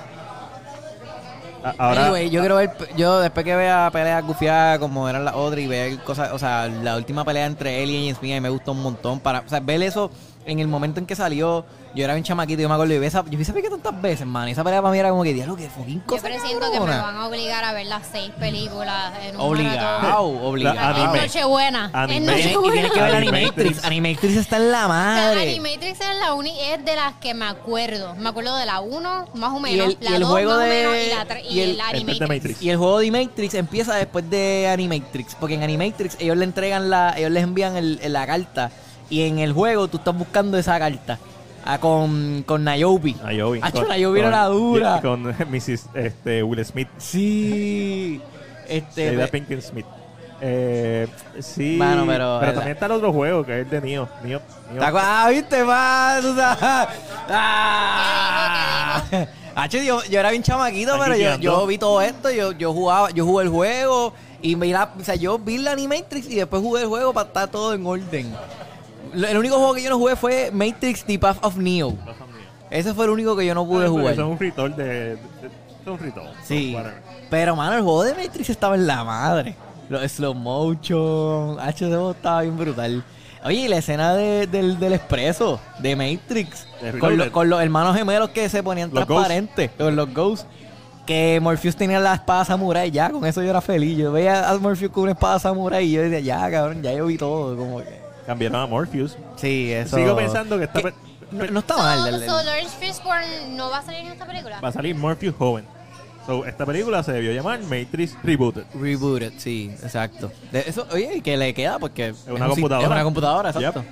Ahora, yo quiero ver, yo después que vea peleas gufiadas como eran las otras y ver cosas, o sea, la última pelea entre él y James Smith me gustó un montón. Para, o sea, ver eso en el momento en que salió, yo era bien chamaquito, yo me acuerdo, y esa, yo vi esa película tantas veces, man, y esa pelea para mí era como que, diablo, que fucking Yo cosa presiento que me cabrona". van a obligar a ver las seis películas en un Obligado, obligado. La En. Nochebuena. Anime. En Y tienes- y que ver Animatrix. Animatrix. Está en la O sea, madre. Animatrix es la uni es de las que me acuerdo. Me acuerdo de la 1, más o Y menos, el- y la el 2 juego más de- o menos, y la 3 y, y el- de Animatrix. Matrix. Y el juego de Animatrix empieza después de Animatrix, porque en Animatrix ellos le entregan la, ellos les envían el- la carta y en el juego tú estás buscando esa carta ah, con, con Niobe. Niobe. Hacho, Con- Niobe era la dura. Con Mrs. Este, Will Smith. Sí. Este, Jada Pinkett Smith. Eh, sí. Mano, pero- también está el otro juego que es el de. ¿te acuerdas? Ah, viste, man. Ah. ¿Qué Hacho, yo, yo era bien chamaquito, pero yo, yo vi todo esto, yo, yo jugaba, yo jugué el juego y vi la, o sea, yo vi la Animatrix y después jugué el juego para estar todo en orden. El único juego que yo no jugué fue Matrix The Path of Neo. Ese fue el único que yo no pude Ah, jugar. Son un free-roll de, Son un free-roll. Sí. Pero, mano, el juego de Matrix estaba en la madre. Los slow motion. H, ese juego estaba bien brutal. Oye, y la escena de- del, del expreso de Matrix. Con, lo- con los hermanos gemelos que se ponían Los transparentes. Con los ghosts. Que Morpheus tenía la espada samurai. Ya, con eso yo era feliz. Yo veía a Morpheus con una espada samurai y yo decía, ya, cabrón, ya yo vi todo. Como que... Cambiaron a Morpheus. Sí, eso. Sigo pensando que pe- no, no está So, mal. el- el- so Lawrence Fishburne no va a salir en esta película. Va a salir Morpheus joven. So, esta película se debió llamar Matrix Rebooted. Rebooted, sí, exacto. De eso, oye, que le queda porque es una computadora. Es una computadora, exacto.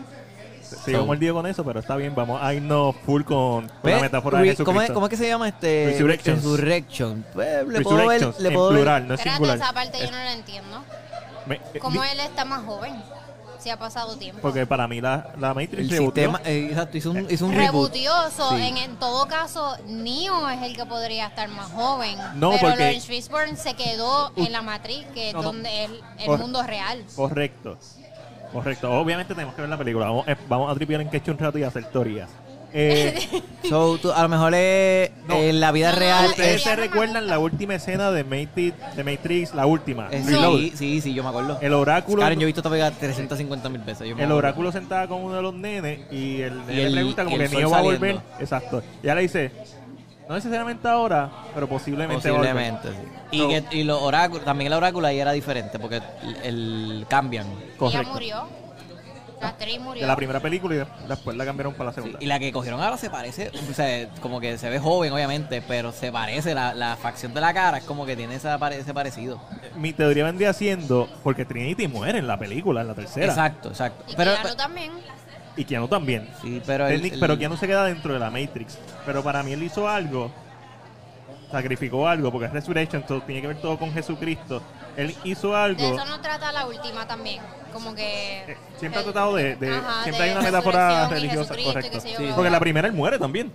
Sigo So- mordido con eso, pero está bien. Vamos a irnos full con, con la metáfora de Jesucristo. ¿cómo, es, cómo es que se llama este? Resurrections. Resurrection. Pues, le puedo ver, le en puedo ver- plural, no es Espérate, singular. esa parte yo no la entiendo. me- eh, ¿Cómo él está más joven? Si ha pasado tiempo. Porque para mí la, la Matrix el sistema, eh, exacto, hizo un, hizo un reboot. Rebutioso, Sí. en, en todo caso, Neo es el que podría estar más joven. No, pero porque- Lawrence Fishburne se quedó en la matriz, que es No, no. donde es el Cor- mundo real. Correcto. Correcto. Obviamente tenemos que ver la película. Vamos, eh, vamos a tripear en queche un rato y hacer teorías. Eh, So, tú- a lo mejor es, No. en la vida real ¿Ustedes es, se recuerdan la última escena de Matrix, de Matrix la última? es- Reload. sí, sí, sí, yo me acuerdo. El oráculo, Karen, yo he visto esta película 350 mil veces. yo me el acuerdo. oráculo sentada con uno de los nenes y el nene el- le pregunta como y que el sol Neo va a volver. saliendo. Exacto. Y ella le dice, No necesariamente ahora, pero posiblemente. va a volver. Posiblemente, sí. Y, So- que, y los oráculos, también el oráculo ahí era diferente porque el, el- cambian. Ella Correcto. murió. La actriz murió. De la primera película y de- después la cambiaron para la Sí, segunda. y la que cogieron ahora se parece, o sea, como que se ve joven, obviamente, pero se parece, la, la facción de la cara es como que tiene esa ese parecido. Mi teoría vendría siendo porque Trinity muere en la película, en la tercera. Exacto, exacto. Y Pero, Keanu también. Y Keanu también. sí, pero, el- Técnic- el- pero Keanu se queda dentro de la Matrix. Pero para mí él hizo algo, sacrificó algo, porque es Resurrection, todo tiene que ver todo con Jesucristo. Él hizo De algo. eso no trata la última también. Como que. eh, siempre ha tratado de. de- Ajá, siempre de hay una metáfora religiosa, correcto. Sí. Porque la primera él muere también.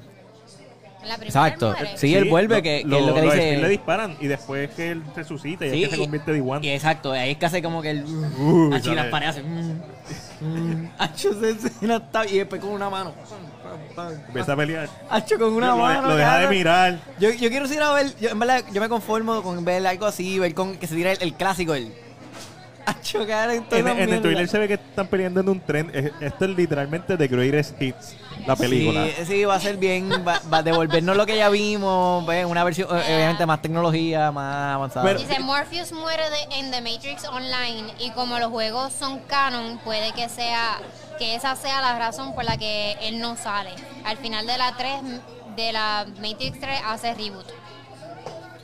En la primera Exacto. él muere. Sí, él vuelve, lo- que, que lo- es lo que los dice. Le disparan y después que él resucita y Sí, es que se convierte de. Y exacto, ahí es que hace como que el. Uh, las paredes hacen. mm, mm. Y después con una mano. Empieza a pelear. Hacho, con una lo, mano. lo deja de mirar. Yo, yo quiero ir a ver, yo, en verdad, yo me conformo con ver algo así, ver con que se tira el, el clásico, el. A chocar en toda En, en el trailer se ve que están peleando en un tren. Eh, Esto es literalmente The Greatest Hits, la película. Sí, sí, va a ser bien, va, va a devolvernos lo que ya vimos, ¿ves? una versión, eh, obviamente más tecnología, más avanzada. Pero- Dice Morpheus muere de- en The Matrix Online y como los juegos son canon, puede que sea que esa sea la razón por la que él no sale. Al final de la 3 de la Matrix 3 hace reboot.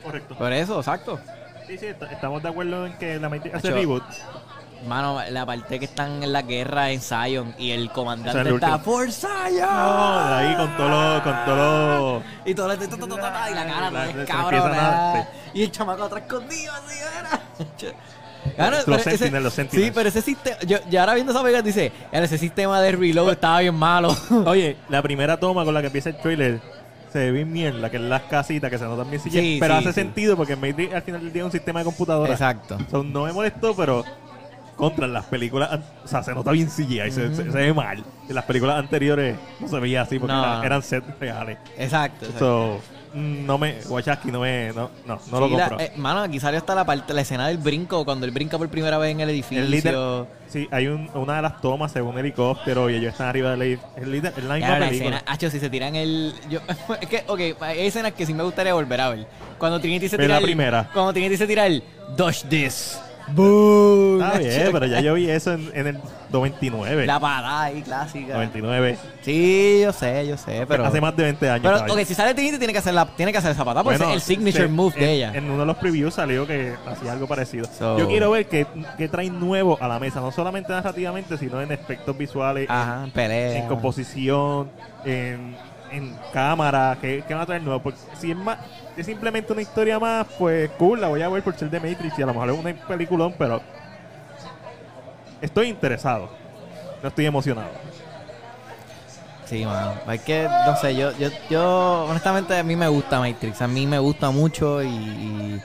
Correcto. Por eso, exacto. Sí, sí, est- estamos de acuerdo en que la Matrix hace reboot. Mano, la parte que están en la guerra en Zion y el comandante el está por Zion. No, de ahí con todo lo, con todo lo- Y todo lo- y la cara La- toda se cabrón. Y el chamaco atrás escondido así, era. Claro, Los ese- Sentinels, los Sentinels. Sí, pero ese sistema. Yo, yo ahora viendo esa película dice: "Era ese sistema de reload estaba bien malo. Oye, la primera toma con la que empieza el trailer se ve bien mierda, que es las casitas que se notan bien Sí, pero sí, hace sí. sentido porque Matrix al final del día es un sistema de computadora. Exacto. So, no me molestó, pero contra las películas, o sea, se nota bien CGI, se, se- se ve mal. En las películas anteriores no se veía así porque No. era- eran sets reales. Exacto. exacto. So, no me, Wachowski no me, no, no, no lo Sí, la- compro. eh, mano, aquí salió hasta la parte, la escena del brinco, cuando él brinca por primera vez en el edificio. El líder, sí, hay un- una de las tomas según un helicóptero y ellos están arriba del edificio. El líder, misma Claro, la escena, Hacho, si se tiran el. Yo, es que, ok, hay escenas que sí me gustaría volver a ver. Cuando Trinity se tira la el. primera. Cuando Trinity se tira el. Dodge this. Boom. Está bien, pero ya yo vi eso en, en el 99. La parada ahí, clásica. 99. Sí, yo sé, yo sé, pero. Hace más de 20 años. Pero, caballo. ok, si sale Trinity tiene que hacer, la, tiene que hacer esa patada, porque Bueno, es el signature se- move en, de ella. En uno de los previews salió que hacía algo parecido. So- Yo quiero ver qué, qué traen nuevo a la mesa, no solamente narrativamente, sino en aspectos visuales, Ajá, en, pelea. en composición, en, en cámara, ¿qué, qué van a traer nuevo? Porque si es más, es simplemente una historia más, pues cool, la voy a ver por ser de Matrix y a lo mejor es un peliculón, pero estoy interesado. No estoy emocionado. Sí, mano. Es que, no sé, yo, yo, yo, honestamente, a mí me gusta Matrix. A mí me gusta mucho y,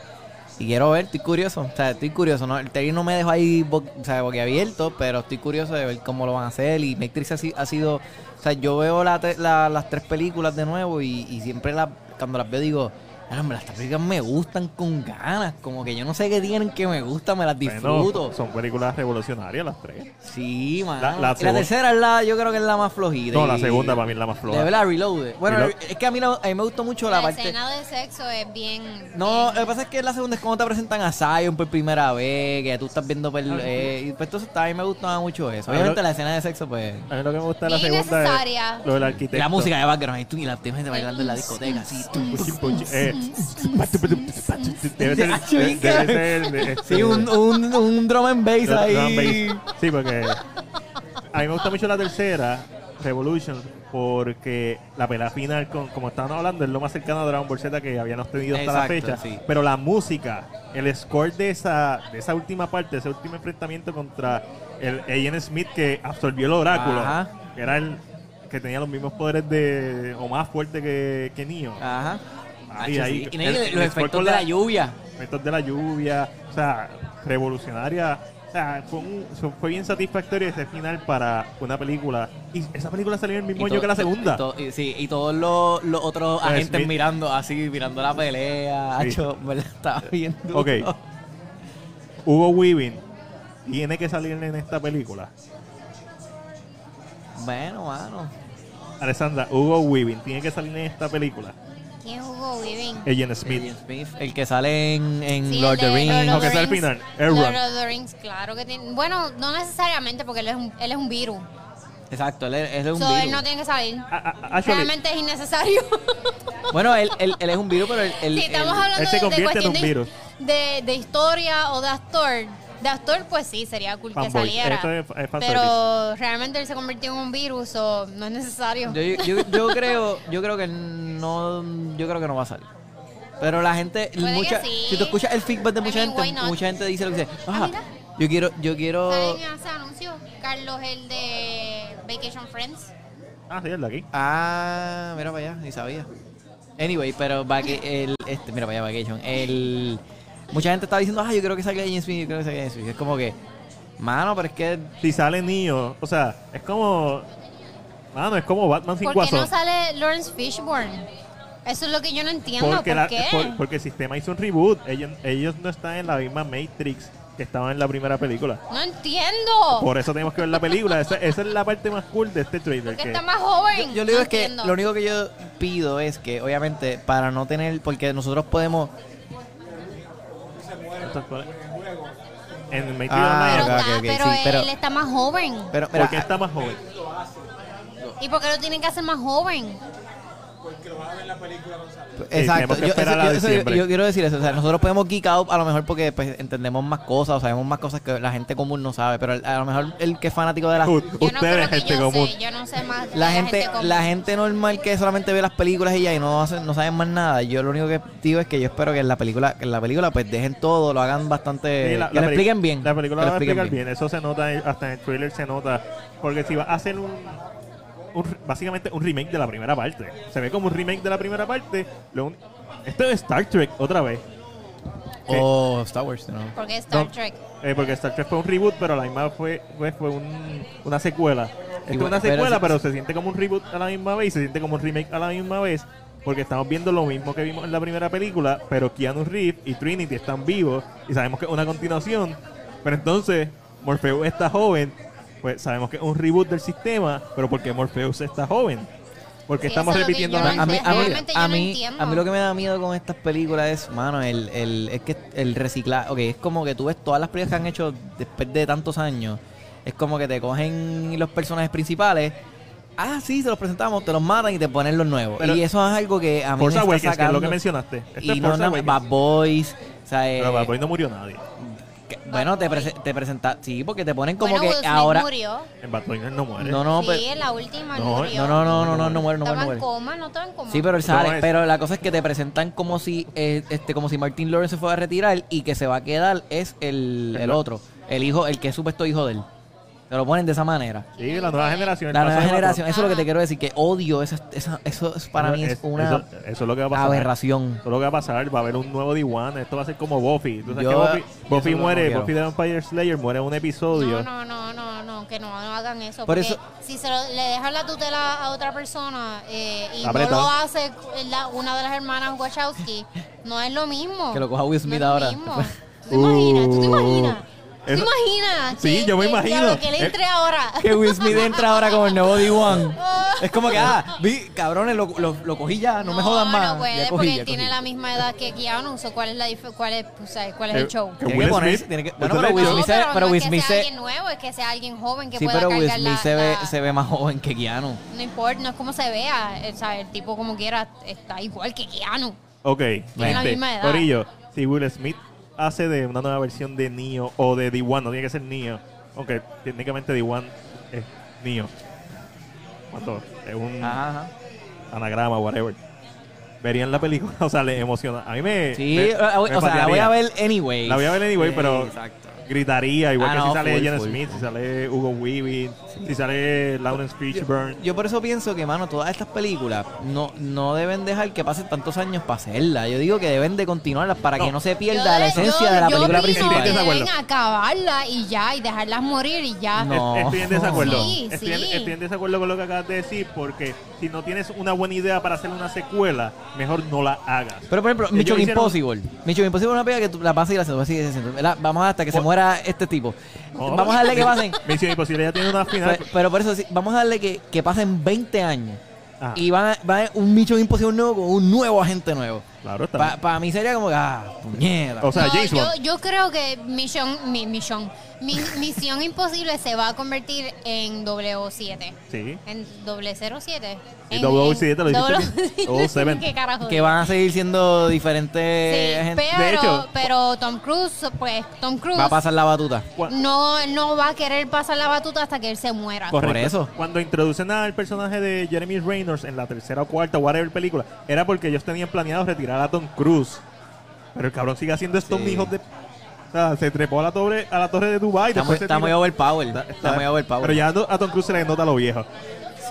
quiero ver, estoy curioso. O sea, estoy curioso. ¿no? El trailer no me dejó ahí o sea, boquiabierto, pero estoy curioso de ver cómo lo van a hacer. Y Matrix ha, ha sido, o sea, yo veo las tres películas de nuevo y, y siempre la, cuando las veo digo, caramba, las tres películas me gustan con ganas. Como que yo no sé qué tienen que me gustan, me las disfruto. Bueno, son películas revolucionarias las tres. Sí, mano. La- la la tercera es la, yo creo que es la más flojita. No, la y- segunda para mí es la más de floja. verdad, Reloaded. Bueno, Reload- es que a mí, no- a mí me gustó mucho la, La parte. escena de sexo es bien. No, bien- lo que pasa es que la segunda es cuando te presentan a Zion por primera vez, que tú estás viendo. per- eh, y pues entonces a mí me gustaba mucho eso. Obviamente lo- la escena de sexo, pues. A mí lo que me gusta de la segunda es lo del Y arquitecto. la música de background y tú y la gente bailando en la discoteca, así. Puchi, eh, Debe ser. Sí, un, un, un drum and bass drum ahí. bass. Sí, porque. A mí me gusta mucho la tercera, Revolution, porque la pelea final, con, como estábamos hablando, es lo más cercano a Dragon Ball Z que habíamos tenido hasta la Exacto, fecha. sí. Pero la música, el score de esa, de esa última parte, ese último enfrentamiento contra el Agent Smith que absorbió el oráculo, Ajá. que era el que tenía los mismos poderes de o más fuerte que, que Neo. Ajá. Ahí, ahí. sí. Y El- los efectos de la- la lluvia. efectos de la lluvia, o sea, revolucionaria. O sea, fue, un- fue bien satisfactorio ese final para una película. Y esa película salió el mismo Y año que la segunda. y to- y sí, y todos los, los otros agentes Smith. mirando así, mirando la pelea. Sí. Hacho, ¿verdad? Estaba viendo. Ok. Hugo Weaving tiene que salir en esta película. Bueno, mano. Alessandra, Hugo Weaving tiene que salir en esta película. ¿Quién es Hugo. Agent Smith. Agent Smith, el que sale en, en Sí, Lord of the Rings. Lord No, of que final. Elrond. Lord of the Rings, claro que tiene. Bueno, no necesariamente porque él es un, él es un virus. Exacto, él, es- él es un So, virus. él no tiene que salir. Ah, ah, ah, actually, Realmente es innecesario. Bueno, él, él, él es un virus, pero él... él- si estamos hablando él se de- de, convierte en un virus. De, de historia o de actor, de actor, pues sí, sería cool que Fanboy. saliera. Esto es- es fanservice. pero realmente él se convirtió en un virus o no es necesario. Yo, yo, yo creo, yo creo que no, yo creo que no va a salir. Pero la gente, Puede que mucha, sí. si tú escuchas el feedback de I mucha mean, why gente, not? mucha gente dice lo que dice, Ah, ah, mira. yo quiero, yo quiero, ¿Saben ese anuncio? Carlos, el de Vacation Friends. Ah, sí, el de aquí. ah, mira para allá, ni sabía. Anyway, pero vaca- el, este, mira para allá, vacation, el, mucha gente está diciendo, ah, yo creo que salga James Smith, yo creo que salga James Smith. Es como que, mano, pero es que, Si sale Neo, o sea, es como. Mano, es como Batman sin ¿Por qué guasón. no sale Lawrence Fishburne? Eso es lo que yo no entiendo. porque, ¿Por la- qué? por- porque el sistema hizo un reboot. Ellos, ellos no están en la misma Matrix que estaban en la primera película. No entiendo. Por eso tenemos que ver la película. Esa, esa es la parte más cool de este trailer. Porque que- está más joven. yo, yo le digo No es que, lo único que yo pido es que, obviamente, para no tener, porque nosotros podemos, En Matrix Ah, Pero, Online. ok, está- ok, pero sí, pero- él está más joven. pero, mira, ¿Por qué está más joven? ¿Y por qué lo tienen que hacer más joven? Exacto, yo, esperar eso- a yo- eso- yo- diciembre. yo quiero decir eso, o sea, nosotros podemos geek out a lo mejor porque pues, entendemos más cosas o sabemos más cosas que la gente común no sabe, pero a lo mejor el que es fanático de las... U- no Ustedes, gente yo común. sé, yo no sé más de La gente, común. la gente normal que solamente ve las películas y ya y no hace- no saben más nada. Yo lo único que digo es que yo espero que en la película, que en la película pues dejen todo, lo hagan bastante, Sí, la- que la lo expliquen bien. La película que la lo va a expliquen explicar bien. Eso se nota, hasta en el trailer se nota. Porque si va a hacer un, un- básicamente un remake de la primera parte. Se ve como un remake de la primera parte. Lo un- esto es Star Trek otra vez. O Star Wars, ¿no? Porque Star No. Trek. Eh, porque Star Trek fue un reboot, pero la misma fue, fue, fue un- una secuela. Esto es una secuela, pero se siente como un reboot a la misma vez y se siente como un remake a la misma vez. Porque estamos viendo lo mismo que vimos en la primera película, pero Keanu Reeves y Trinity están vivos y sabemos que es una continuación. Pero entonces, Morpheus está joven, pues sabemos que es un reboot del sistema, pero ¿por qué Morpheus está joven? Porque Sí, estamos repitiendo la no a mí, a mí, a mí, a mí lo que me da miedo con estas películas es, mano, el, el, es que el reciclaje, ok, es como que tú ves todas las películas que han hecho después de tantos años, es como que te cogen los personajes principales, ah, sí, se los presentamos, te los matan y te ponen los nuevos. Pero- y eso es algo que a mí me está Awakens, que es sacando. lo que mencionaste. Esto y es no. Bad Boys, o sea, eh, Pero Bad Boy no murió nadie. Que- bueno, te, prese- te presenta, sí, porque te ponen como bueno, Will que Smith ahora... murió. En Bad Boy no muere. No, no, sí, pero... en la última No, murió. No, no, no, no, no, no muere, no muere, Estaba no en muere. coma, no estaba en coma. Sí, pero él sale. Es- Pero la cosa es que te presentan como si eh, este como si Martin Lawrence se fue a retirar y que se va a quedar es el, el otro, el hijo, el que es supuesto hijo de él. Te lo ponen de esa manera. Sí, la nueva generación. La nueva de generación, eso es lo que te quiero decir, que odio esa, esa- eso es para mí es, una Eso, eso es lo que va a pasar. aberración. Eso es lo que va a pasar. Va a haber un nuevo D1. Esto va a ser como Buffy. ¿Tú sabes Yo- que Buffy, eso es muere? no. Buffy the Vampire Slayer muere en un episodio. No, no, no, no, no, que no, no hagan eso. Por porque eso- si se lo- le dejan la tutela a otra persona eh, y no lo hace la- una de las hermanas Wachowski, no es lo mismo. Que lo coja Will Smith no es ahora. Lo mismo. ¿Tú te imaginas? ¿Tú te Uh, imaginas? ¿Tú te eso- imaginas? Sí, que- yo me que- imagino. claro, que él Eh, entre ahora. Que Will Smith entra ahora como el nuevo D1. Es como que, ah, vi, cabrones, lo, lo, lo cogí ya, no, me jodan más. No puede, Ya cogí, porque él tiene la misma edad que Keanu. so, ¿Cuál es, la cuál es, o sea, cuál es Eh, el show? que Tiene Will que ponerse, Smith- tiene que- bueno, pero Will. Smith no, se- pero, pero no Will es que Smith sea se- alguien nuevo, es que sea alguien joven que Sí, pueda pero Will cargar Smith la, se ve, la- se ve más joven que Keanu. No importa, no es como se vea. O sea, el tipo como quiera está igual que Keanu. Ok, Tiene la misma edad. Corillo, si Will Smith hace de una nueva versión de Neo o de D1, no tiene que ser Neo, aunque técnicamente D1 es Neo. ¿Cuánto? Es un Ajá, ajá. anagrama, whatever. Verían la película, o sea, les emociona. A mí me. Sí, me- o, sea, la voy a ver anyway. La voy a ver anyway, Sí, pero Exacto. Gritaría, igual Ah, que no, si sale full, full, Smith, full. si sale Hugo Weaving, si sale Lawrence Fishburne. Yo por eso pienso que, mano, todas estas películas no, no deben dejar que pasen tantos años para hacerlas. Yo digo que deben de continuarlas para No. que no se Yo pierda la esencia yo- de la yo película principal. que deben acabarla y ya, y dejarlas morir y ya. No. Est- Estoy en desacuerdo. Sí, estoy, en, sí. estoy en desacuerdo con lo que acabas de decir porque si no tienes una buena idea para hacer una secuela, mejor no la hagas. Pero por ejemplo, Mission hicieron- Impossible. Mission Impossible es una película que tú la pasas y la haces. Vamos hasta que se Pues- muera este tipo. Vamos a darle que pasen. Misión Imposible ya tiene una final. Pero, pero por eso sí, vamos a darle que, que pasen 20 años Ah. Y van a, va a un Mission Impossible nuevo con un nuevo agente nuevo. Claro, está. Para mí sería como que, ah, puñeta. O sea, No, James yo, Bond. yo creo que Mission, mi, Mission, mi Misión Imposible se va a convertir en W7. Sí. En doble 07. Y En- W7 lo en dijiste bien. W7. ¿Qué carajo? que van a seguir siendo diferentes Sí, pero, De hecho- pero Tom Cruise, pues Tom Cruise Va a pasar la batuta. Cu- no, no va a querer pasar la batuta hasta que él se muera. Correcto. Por eso. Cuando introducen al personaje de Jeremy Reynolds en la tercera o cuarta, whatever película, era porque ellos tenían planeado a Tom Cruise. Pero el cabrón sigue haciendo estos Sí. hijos de. O sea, se trepó a la torre, a la torre de Dubai Está, muy, está muy tira- overpower. Está- Está, está- muy. Pero ya a Tom Cruise se le nota lo viejo.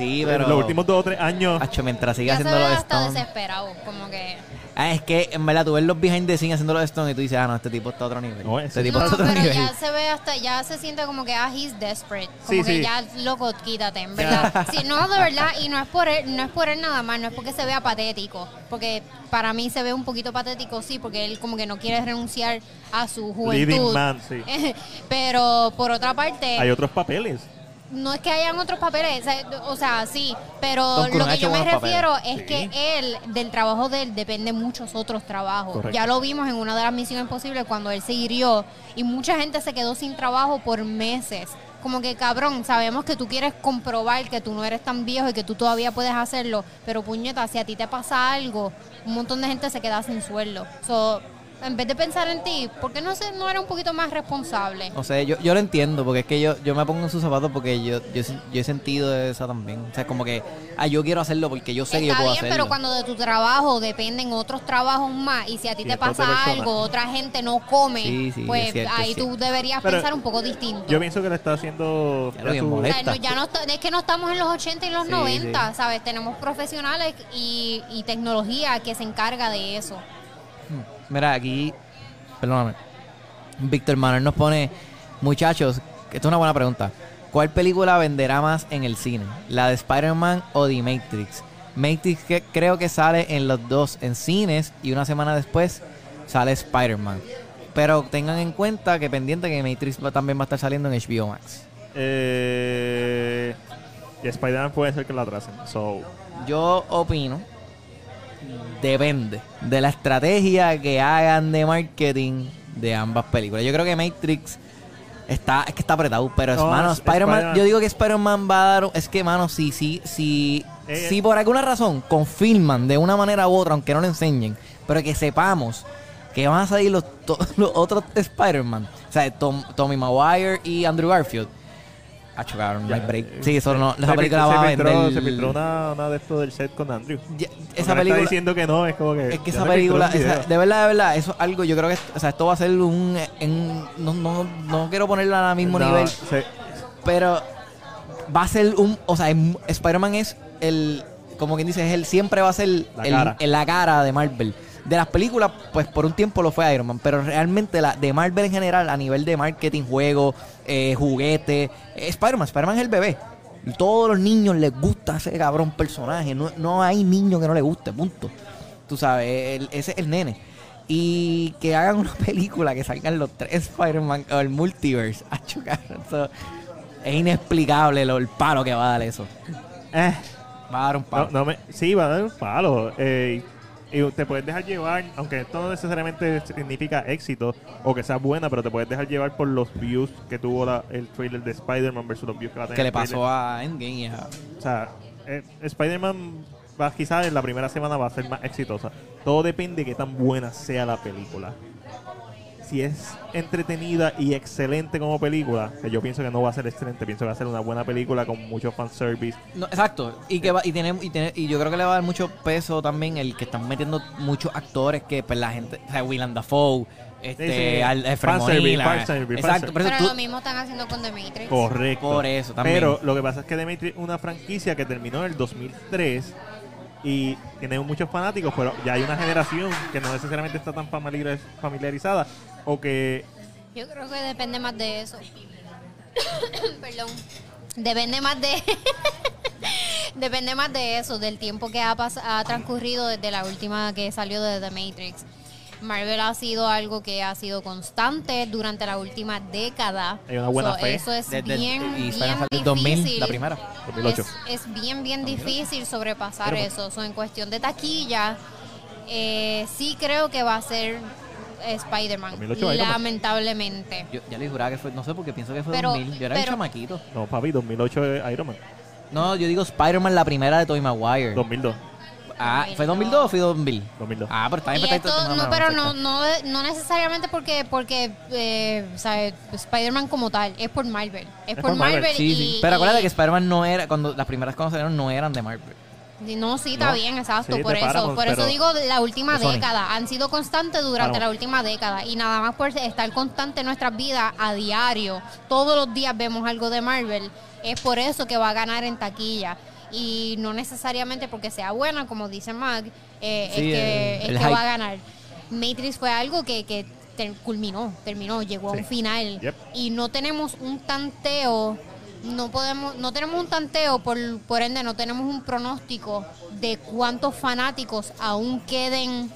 Sí, En pero. los últimos dos o tres años. Hacho, mientras siga ya se haciendo ve los hasta Stones. desesperado, como que... Ah, es que en verdad tú ves los behind the scenes haciendo los Stones y tú dices, ah, no, este tipo está a otro nivel. No, este tipo No, está a otro pero nivel. ya se ve hasta, ya se siente como que, ah, he's desperate. Como Sí, que sí. ya, loco, quítate, en verdad. Sí, no, de verdad, y no es por él, no es por él nada más, no es porque se vea patético. Porque para mí se ve un poquito patético, sí, porque él como que no quiere renunciar a su juventud. man, sí. pero por otra parte, Hay otros papeles. No es que hayan otros papeles, o sea, sí, pero lo que yo me refiero papeles. es Sí. que él, del trabajo de él, depende muchos otros trabajos. Correcto. Ya lo vimos en una de las misiones posibles cuando él se hirió y mucha gente se quedó sin trabajo por meses. Como que cabrón, sabemos que tú quieres comprobar que tú no eres tan viejo y que tú todavía puedes hacerlo, pero puñeta, si a ti te pasa algo, un montón de gente se queda sin sueldo. So, en vez de pensar en ti, ¿por qué no, se, no eres un poquito más responsable? No sé, yo, yo lo entiendo, porque es que yo, yo me pongo en sus zapatos porque yo, yo, yo he sentido eso también. O sea, como que, ah, yo quiero hacerlo porque yo sé que yo Está puedo bien, hacerlo. pero cuando de tu trabajo dependen otros trabajos más y si a ti Y te pasa algo, otra gente no come, Sí, sí, pues cierto, ahí tú deberías Pero pensar un poco distinto. Yo pienso que le está haciendo. Ya su- O sea, no, ya no está- es que no estamos en los 80 y los Sí, 90, ¿sabes? Tenemos profesionales y, y tecnología que se encarga de eso. Mira, aquí, perdóname. Víctor Manuel nos pone, muchachos, esto es una buena pregunta. ¿Cuál película venderá más en el cine? ¿La de Spider-Man o The Matrix? Matrix que creo que sale en los dos en cines y una semana después sale Spider-Man. Pero tengan en cuenta que pendiente que Matrix va- también va a estar saliendo en HBO Max. Eh, y Spider-Man puede ser que la atrasen. So, Yo opino, depende de la estrategia que hagan de marketing de ambas películas. Yo creo que Matrix está, es que está apretado, pero es, No, mano, Spider-Man, yo digo que Spider-Man va a dar, es que, mano, si, si, si, Eh, si por alguna razón confirman de una manera u otra, aunque no lo enseñen, pero que sepamos que van a salir los, to- los otros Spider-Man, o sea, Tom- Tommy Maguire y Andrew Garfield. Ah, chocaron, no hay break. eh, Sí, eso no, se esa fil- película se va a filtró- vender. Se filtró una, una de esto del set con Andrew. Ya- esa le está película diciendo que no, es como que. es que esa se película esa- de verdad de verdad eso es algo yo creo que o sea esto va a ser un en- no, no, no quiero ponerla al mismo No, nivel se- pero va a ser un o sea Spider-Man es el como quien dice es el siempre va a ser La el- cara. el- la cara de Marvel de las películas pues por un tiempo lo fue Iron Man pero realmente la de Marvel en general a nivel de marketing juego eh, juguete eh, Spider-Man Spider-Man es el bebé. Todos los niños les gusta ese cabrón personaje. No, no hay niño que no le guste punto. Tú sabes el- ese es el nene. Y que hagan una película que salgan los tres Spider-Man o el multiverse. A chocar eso es inexplicable lo, el palo que va a dar eso. Eh, va a dar un no, palo. no me, sí, va a dar un palo. eh, y te puedes dejar llevar, aunque esto no necesariamente significa éxito o que sea buena, pero te puedes dejar llevar por los views que tuvo la- el trailer de Spider-Man versus los views que va a tener que le pasó a Endgame y a- O sea, eh, Spider-Man va quizás en la primera semana va a ser más exitosa. Todo depende de qué tan buena sea la película. Si es entretenida y excelente como película, que yo pienso que no va a ser excelente, pienso que va a ser una buena película con mucho fanservice. No, exacto y que va, y tiene, y tiene- y yo creo que le va a dar mucho peso también el que están metiendo muchos actores que pues la gente o sea Willem Dafoe este Sí, sí. Al- fanservice, exacto Pero tú- lo mismo están haciendo con The Matrix. Correcto. por eso también Pero lo que pasa es que Demetri es una franquicia que terminó en el 2003 y tiene muchos fanáticos, pero ya hay una generación que no necesariamente está tan familiar- familiarizada o que Yo creo que depende más de eso. Perdón. Depende más de. depende más de eso, del tiempo que ha, pas- ha transcurrido desde la última que salió de The Matrix. Marvel ha sido algo que ha sido constante durante la última década. Hay una buena So, fe. Eso es Desde el- bien, y bien difícil. 2000, la primera. 2008. Es, es bien, bien difícil sobrepasar Pero- eso. So, en cuestión de taquilla, eh, sí creo que va a ser Spider-Man. 2008 Iron Man. Lamentablemente. Yo ya le juraba que fue, no sé porque pienso que fue Pero- 2000. Yo era un pero- chamaquito. No, papi, 2008 es Iron Man. No, yo digo Spider-Man la primera de Tobey Maguire. 2002. 2002. Ah, ¿fue 2002 o fue 2000? 2002. Ah, pero está bien, esto, no, no, pero no, no, no, necesariamente porque, porque eh, ¿sabes? Spider-Man como tal, es por Marvel. Es, por Marvel, Sí, y, sí. Pero acuérdate y- que Spider-Man no era, cuando las primeras cosas salieron no eran de Marvel. No, sí, está No. bien, exacto, Sí, por eso. Por eso digo la última década. Han sido constantes durante la última década. Y nada más por estar constante en nuestras vidas a diario. Todos los días vemos algo de Marvel. Es por eso que va a ganar en taquilla. Y no necesariamente porque sea buena, como dice Mac, eh, es que, el- es el que va a ganar. Matrix fue algo que, que culminó, terminó, llegó a un final. Yep. Y no tenemos un tanteo no podemos no tenemos un tanteo por, por ende no tenemos un pronóstico de cuántos fanáticos aún queden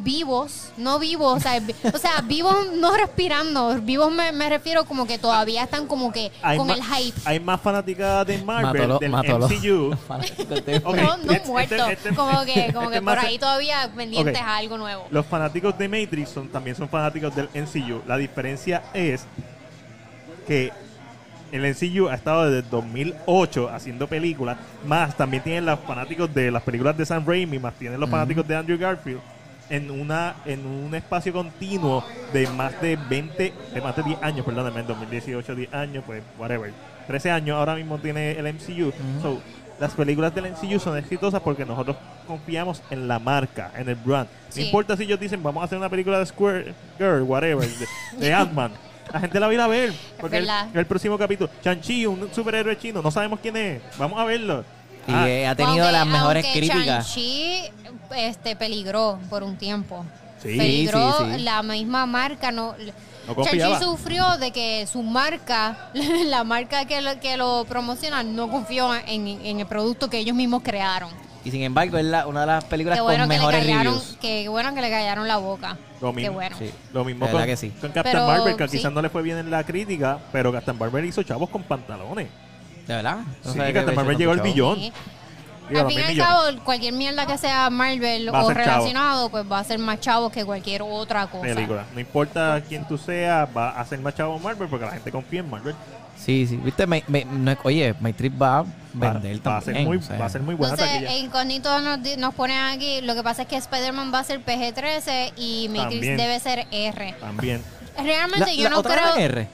vivos no vivos o sea, o sea, vivos no respirando vivos me, me refiero como que todavía están como que Hay con el hype Hay más fanaticada de Marvel, Mátalo, del mátalo. MCU. Ok, no, no este- muertos este- como que como este que por ahí todavía pendientes a algo nuevo Los fanáticos de Matrix son, también son fanáticos del MCU. La diferencia es que el MCU ha estado desde el 2008 haciendo películas, más también tienen los fanáticos de las películas de Sam Raimi, más tienen los fanáticos de Andrew Garfield en una en un espacio continuo de más de 20, de más de 10 años, perdóname, en 2018 10 años, pues whatever. 13 años ahora mismo tiene el MCU. So, las películas del MCU son exitosas porque nosotros confiamos en la marca, en el brand. Sí. No importa si ellos dicen, vamos a hacer una película de Square Girl, whatever, de, de Ant-Man. La gente la va a ir a ver. Porque el, el próximo capítulo, Chanchi, un superhéroe chino, no sabemos quién es. Vamos a verlo. Y Ah, eh, ha tenido Aunque- las mejores críticas. Shang-Chi, este peligró por un tiempo Sí. peligró Sí, sí, sí. la misma marca no No confiaba. sufrió de que su marca la marca que lo, que lo promociona no confió en, en el producto que ellos mismos crearon Y sin embargo, es la- una de las películas qué bueno con que le mejores callaron reviews. qué bueno que le callaron la boca Lo qué mismo. bueno Sí. Lo mismo con, verdad que sí. con Captain Pero, Marvel, que sí. quizás no le fue bien en la crítica, pero Captain Marvel hizo chavos con pantalones. ¿De verdad? No Sí, que Captain Marvel llegó al billón. Digo, al fin y al cabo cualquier mierda que sea Marvel o chavo. relacionado pues va a ser más chavo que cualquier otra cosa película. No importa quién tú seas, va a ser más chavo Marvel porque la gente confía en Marvel. Sí, sí. Viste, me, me- no oye, Matrix va a vender va, va a ser muy, o sea. va a ser muy buena Entonces, taquilla. Incógnito nos, di- nos pone aquí, lo que pasa es que Spider-Man va a ser PG-13 y Matrix También. debe ser R. También. Realmente La, yo la no otra creo... era R.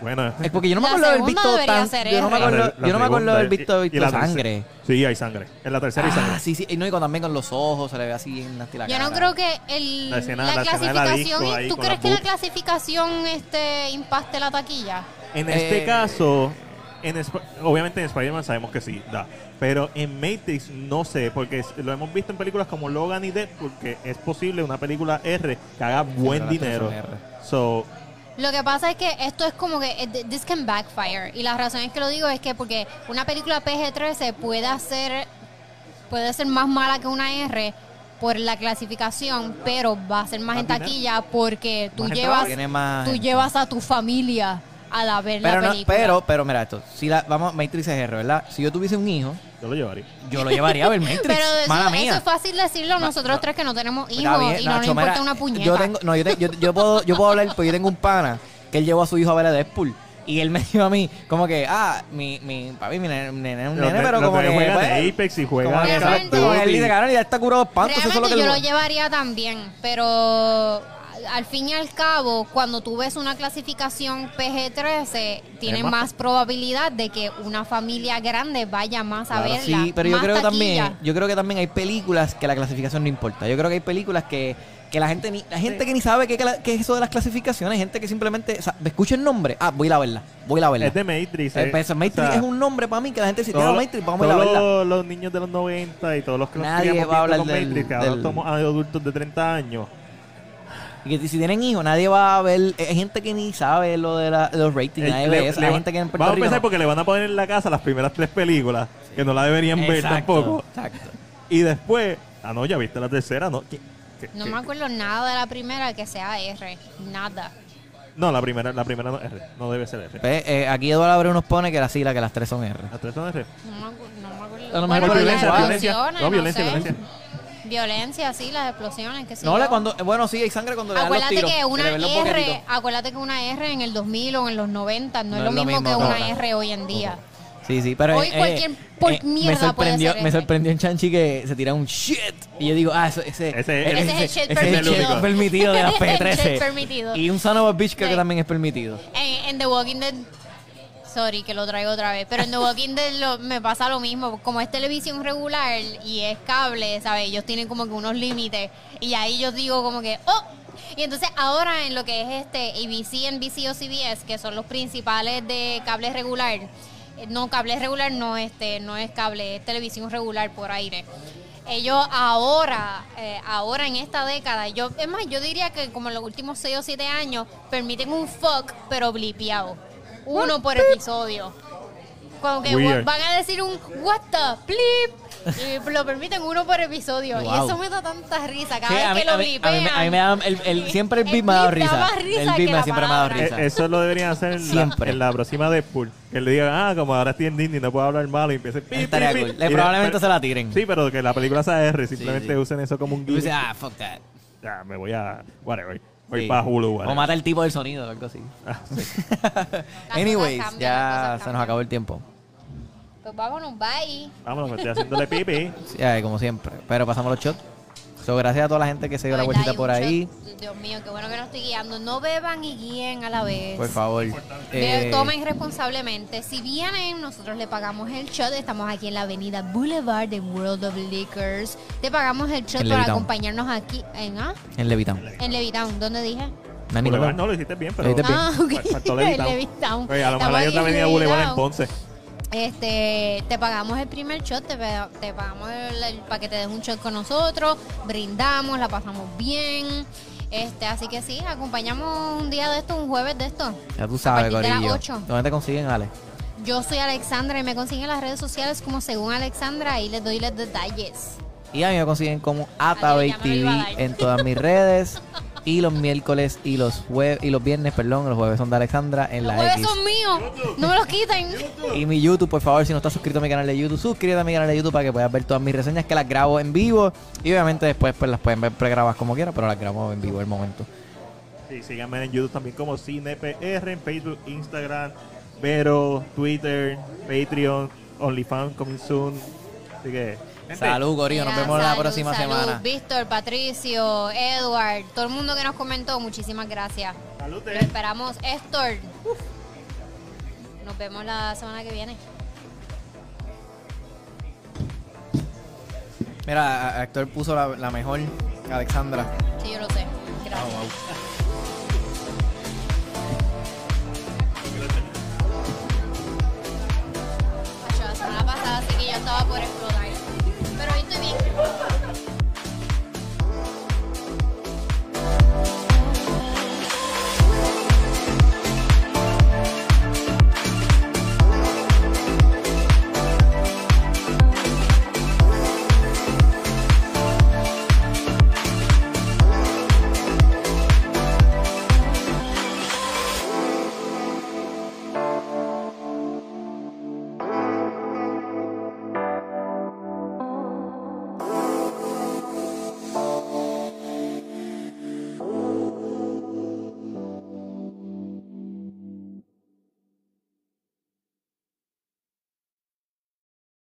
Bueno. Es porque yo no me La acuerdo de haber segunda visto tan, yo no me acuerdo, La- la yo no me acuerdo de haber segunda, visto, y- y visto la tercera. sangre. Sí, hay sangre. En la tercera hay Ah, sangre. sí, sí. Y no, y también con los ojos se le ve así en la Yo no creo que el, La escena- la, la la clasificación... disco ahí ¿Tú crees que la clasificación este, impacte la taquilla? En este Eh, caso, en Sp- obviamente en Spider-Man sabemos que sí, da. Pero en Matrix no sé, porque lo hemos visto en películas como Logan y Deadpool, que es posible una película R que haga buen dinero. So, Lo que pasa es que esto es como que eh, this can backfire y la razón es que lo digo es que porque una película PG-13 puede ser puede ser más mala que una R por la clasificación, pero va a ser más Más en dinero. taquilla porque tú Más llevas tú gente. llevas a tu familia a la ver Pero, la no, película. pero, pero mira esto. Si la, vamos, Matrix es R, ¿verdad? Si yo tuviese un hijo, yo lo llevaría. yo lo llevaría a ver Matrix. Pero eso, Mala eso mía. es fácil decirlo nosotros no. tres que no tenemos hijos Está bien, y no nos Nacho, importa mira, una puñeta. Yo tengo, no, yo, te- yo, yo puedo, yo puedo hablar, pues yo tengo un pana que él llevó a su hijo a ver a Deadpool. Y él me dijo a mí, como que, ah, mi, mi papi, mi nene, mi nene es un Los nene, ne- pero los como que. nenes juegan pues, Apex y como juegan que, Call of Realmente- como que él Duty. dice, cabrón, ya está curado de espanto, eso es lo Realmente que yo él- lo llevaría también, pero al fin y al cabo, cuando tú ves una clasificación PG-13, tienes más- más probabilidad de que una familia grande vaya más a verla. Sí, pero yo creo taquilla. también, yo creo que también hay películas que la clasificación no importa. Yo creo que hay películas que, que la gente ni, la gente que ni sabe qué, qué es eso de las clasificaciones, gente que simplemente, o sea, escucha el nombre, ah, voy a ir a verla, voy a ir a verla. Es de Matrix. Eh, eh. pues, Matrix O sea, es un nombre para mí que la gente dice, todos "Ah, los- Matrix, vamos a ir a todos verla. los, los niños de los 90 y todos los que nos Nadie va a hablar con del- Matrix, que ahora somos adultos de 30 años. Y que si tienen hijos, nadie va a ver. Hay gente que ni sabe lo de la- los ratings, Eh, nadie le- ve eso. le Hay va- gente que en Puerto Vamos a empezar no. porque le van a poner en la casa las primeras tres películas, que no la deberían ver tampoco. Exacto. Y después, ah, no, ya viste la tercera, ¿no? No me acuerdo nada de la primera que sea R. Nada. No, la primera, la primera no es R. No debe ser R. Pues, eh, aquí Eduardo Abreu nos pone que la sigla, que las tres son R. ¿Las tres son R? No me, no me acuerdo. A lo mejor Bueno, por las violencia, No, violencia, sé. violencia. Violencia, sí, las explosiones, que sé No, le cuando, bueno, sí, hay sangre cuando le dan los tiros. que una le R, acuérdate que una R en el 2000 o en los 90 no, es lo mismo, que no. una R hoy en día. Sí, sí, pero Hoy eh, cualquier por eh, mierda me puede sorprendió, ser me sorprendió en Chanchi que se tira un shit y yo digo, ah, ese, Ese- ese es el shit ese permitido. shit permitido de las El shit P13 permitido. y un son of a bitch creo que Sí. también es permitido. En, en The Walking Dead, sorry que lo traigo otra vez, pero en The Walking Dead lo- me pasa lo mismo. Como es televisión regular y es cable, ¿sabes? Ellos tienen como que unos límites y ahí yo digo como que, oh. Y entonces ahora en lo que es este ABC, NBC o CBS, que son los principales de cable regular, eh, no cable regular no este no es cable, es televisión regular por aire. Ellos ahora, eh, ahora en esta década, yo, es más, yo diría que como en los últimos 6 o 7 años, permiten un fuck, pero blipeado. Uno por episodio. Como que Weird. van a decir un what the blip. Y lo permiten uno por episodio. Y Wow. eso me da tanta risa. Cada Sí, vez mí- que lo a mí- a mí me- blipean. a mí me da- el- el- siempre el beat me ha dado risa. El beat la siempre me ha dado risa. Eh, eso lo deberían hacer en la, Siempre. en la próxima Deadpool. Que le digan, ah, como ahora estoy en Disney, no puedo hablar malo y empiece pi, pi, Estaría pi. cool. Y Le- probablemente pero- se la tiren. Sí, pero que la película sea R, simplemente sí. usen eso como un Y gimmick. ah, fuck that. Ya, me voy a. Whatever. Voy Sí. para Hulu. O mata el tipo del sonido o algo así. Ah, sí. Anyways, cambian, ya se nos acabó el tiempo. Pues vámonos, bye. Vámonos, me estoy haciéndole pipi. Sí, como siempre. Pero pasamos los shots. So, gracias a toda la gente que se dio la vueltita por ahí. Dios mío, qué bueno que no estoy guiando. No beban y guíen a la vez. Por favor. Eh, Tomen responsablemente. Si vienen, nosotros le pagamos el shot. Estamos aquí en la avenida Boulevard de World of Liquors. Te pagamos el shot para acompañarnos aquí en, ¿ah? en Levitown. en Levitown. ¿Dónde dije? No, no, lo hiciste bien, pero. Lo hiciste bien. Ah, ok. Fal- faltó En Levitown. Levitown. Oye, a lo mejor hay otra en avenida Boulevard en. Ponce. Este, te pagamos el primer shot, te, pa- te pagamos el, para que te des un shot con nosotros, brindamos, la pasamos bien. Este, así que sí, acompañamos un día de esto, un jueves de esto. Ya tú A sabes, partir de las Corillo. ocho. ¿Dónde te consiguen, Ale? Yo soy Alexandra y me consiguen en las redes sociales como según Alexandra, ahí les doy los detalles. Y a mí me consiguen como Adiós, Atabey ya me lo iba a TV en todas mis redes. Y los miércoles y los jueves y los viernes, perdón, los jueves son de Alexandra en Los la jueves X. son míos, no me los quiten. Y mi YouTube, por favor, si no estás suscrito a mi canal de YouTube, suscríbete a mi canal de YouTube para que puedas ver todas mis reseñas que las grabo en vivo. Y obviamente después pues las pueden ver pregrabadas como quieran, pero las grabo en vivo el momento. Sí, síganme en YouTube también como CinePR, en Facebook, Instagram, Vero, Twitter, Patreon, OnlyFans, coming soon. Así que. Gente, Salud, Corillo, nos vemos la próxima salud. semana. Víctor, Patricio, Edward, todo el mundo que nos comentó, muchísimas gracias. Salud, Lo esperamos, Héctor. Nos vemos la semana que viene. Mira, actor puso la, la mejor, Alexandra. Sí, yo lo sé. Gracias. Oh, wow. Macho, La semana pasada sí que yo estaba por explotar. Pero ito eh.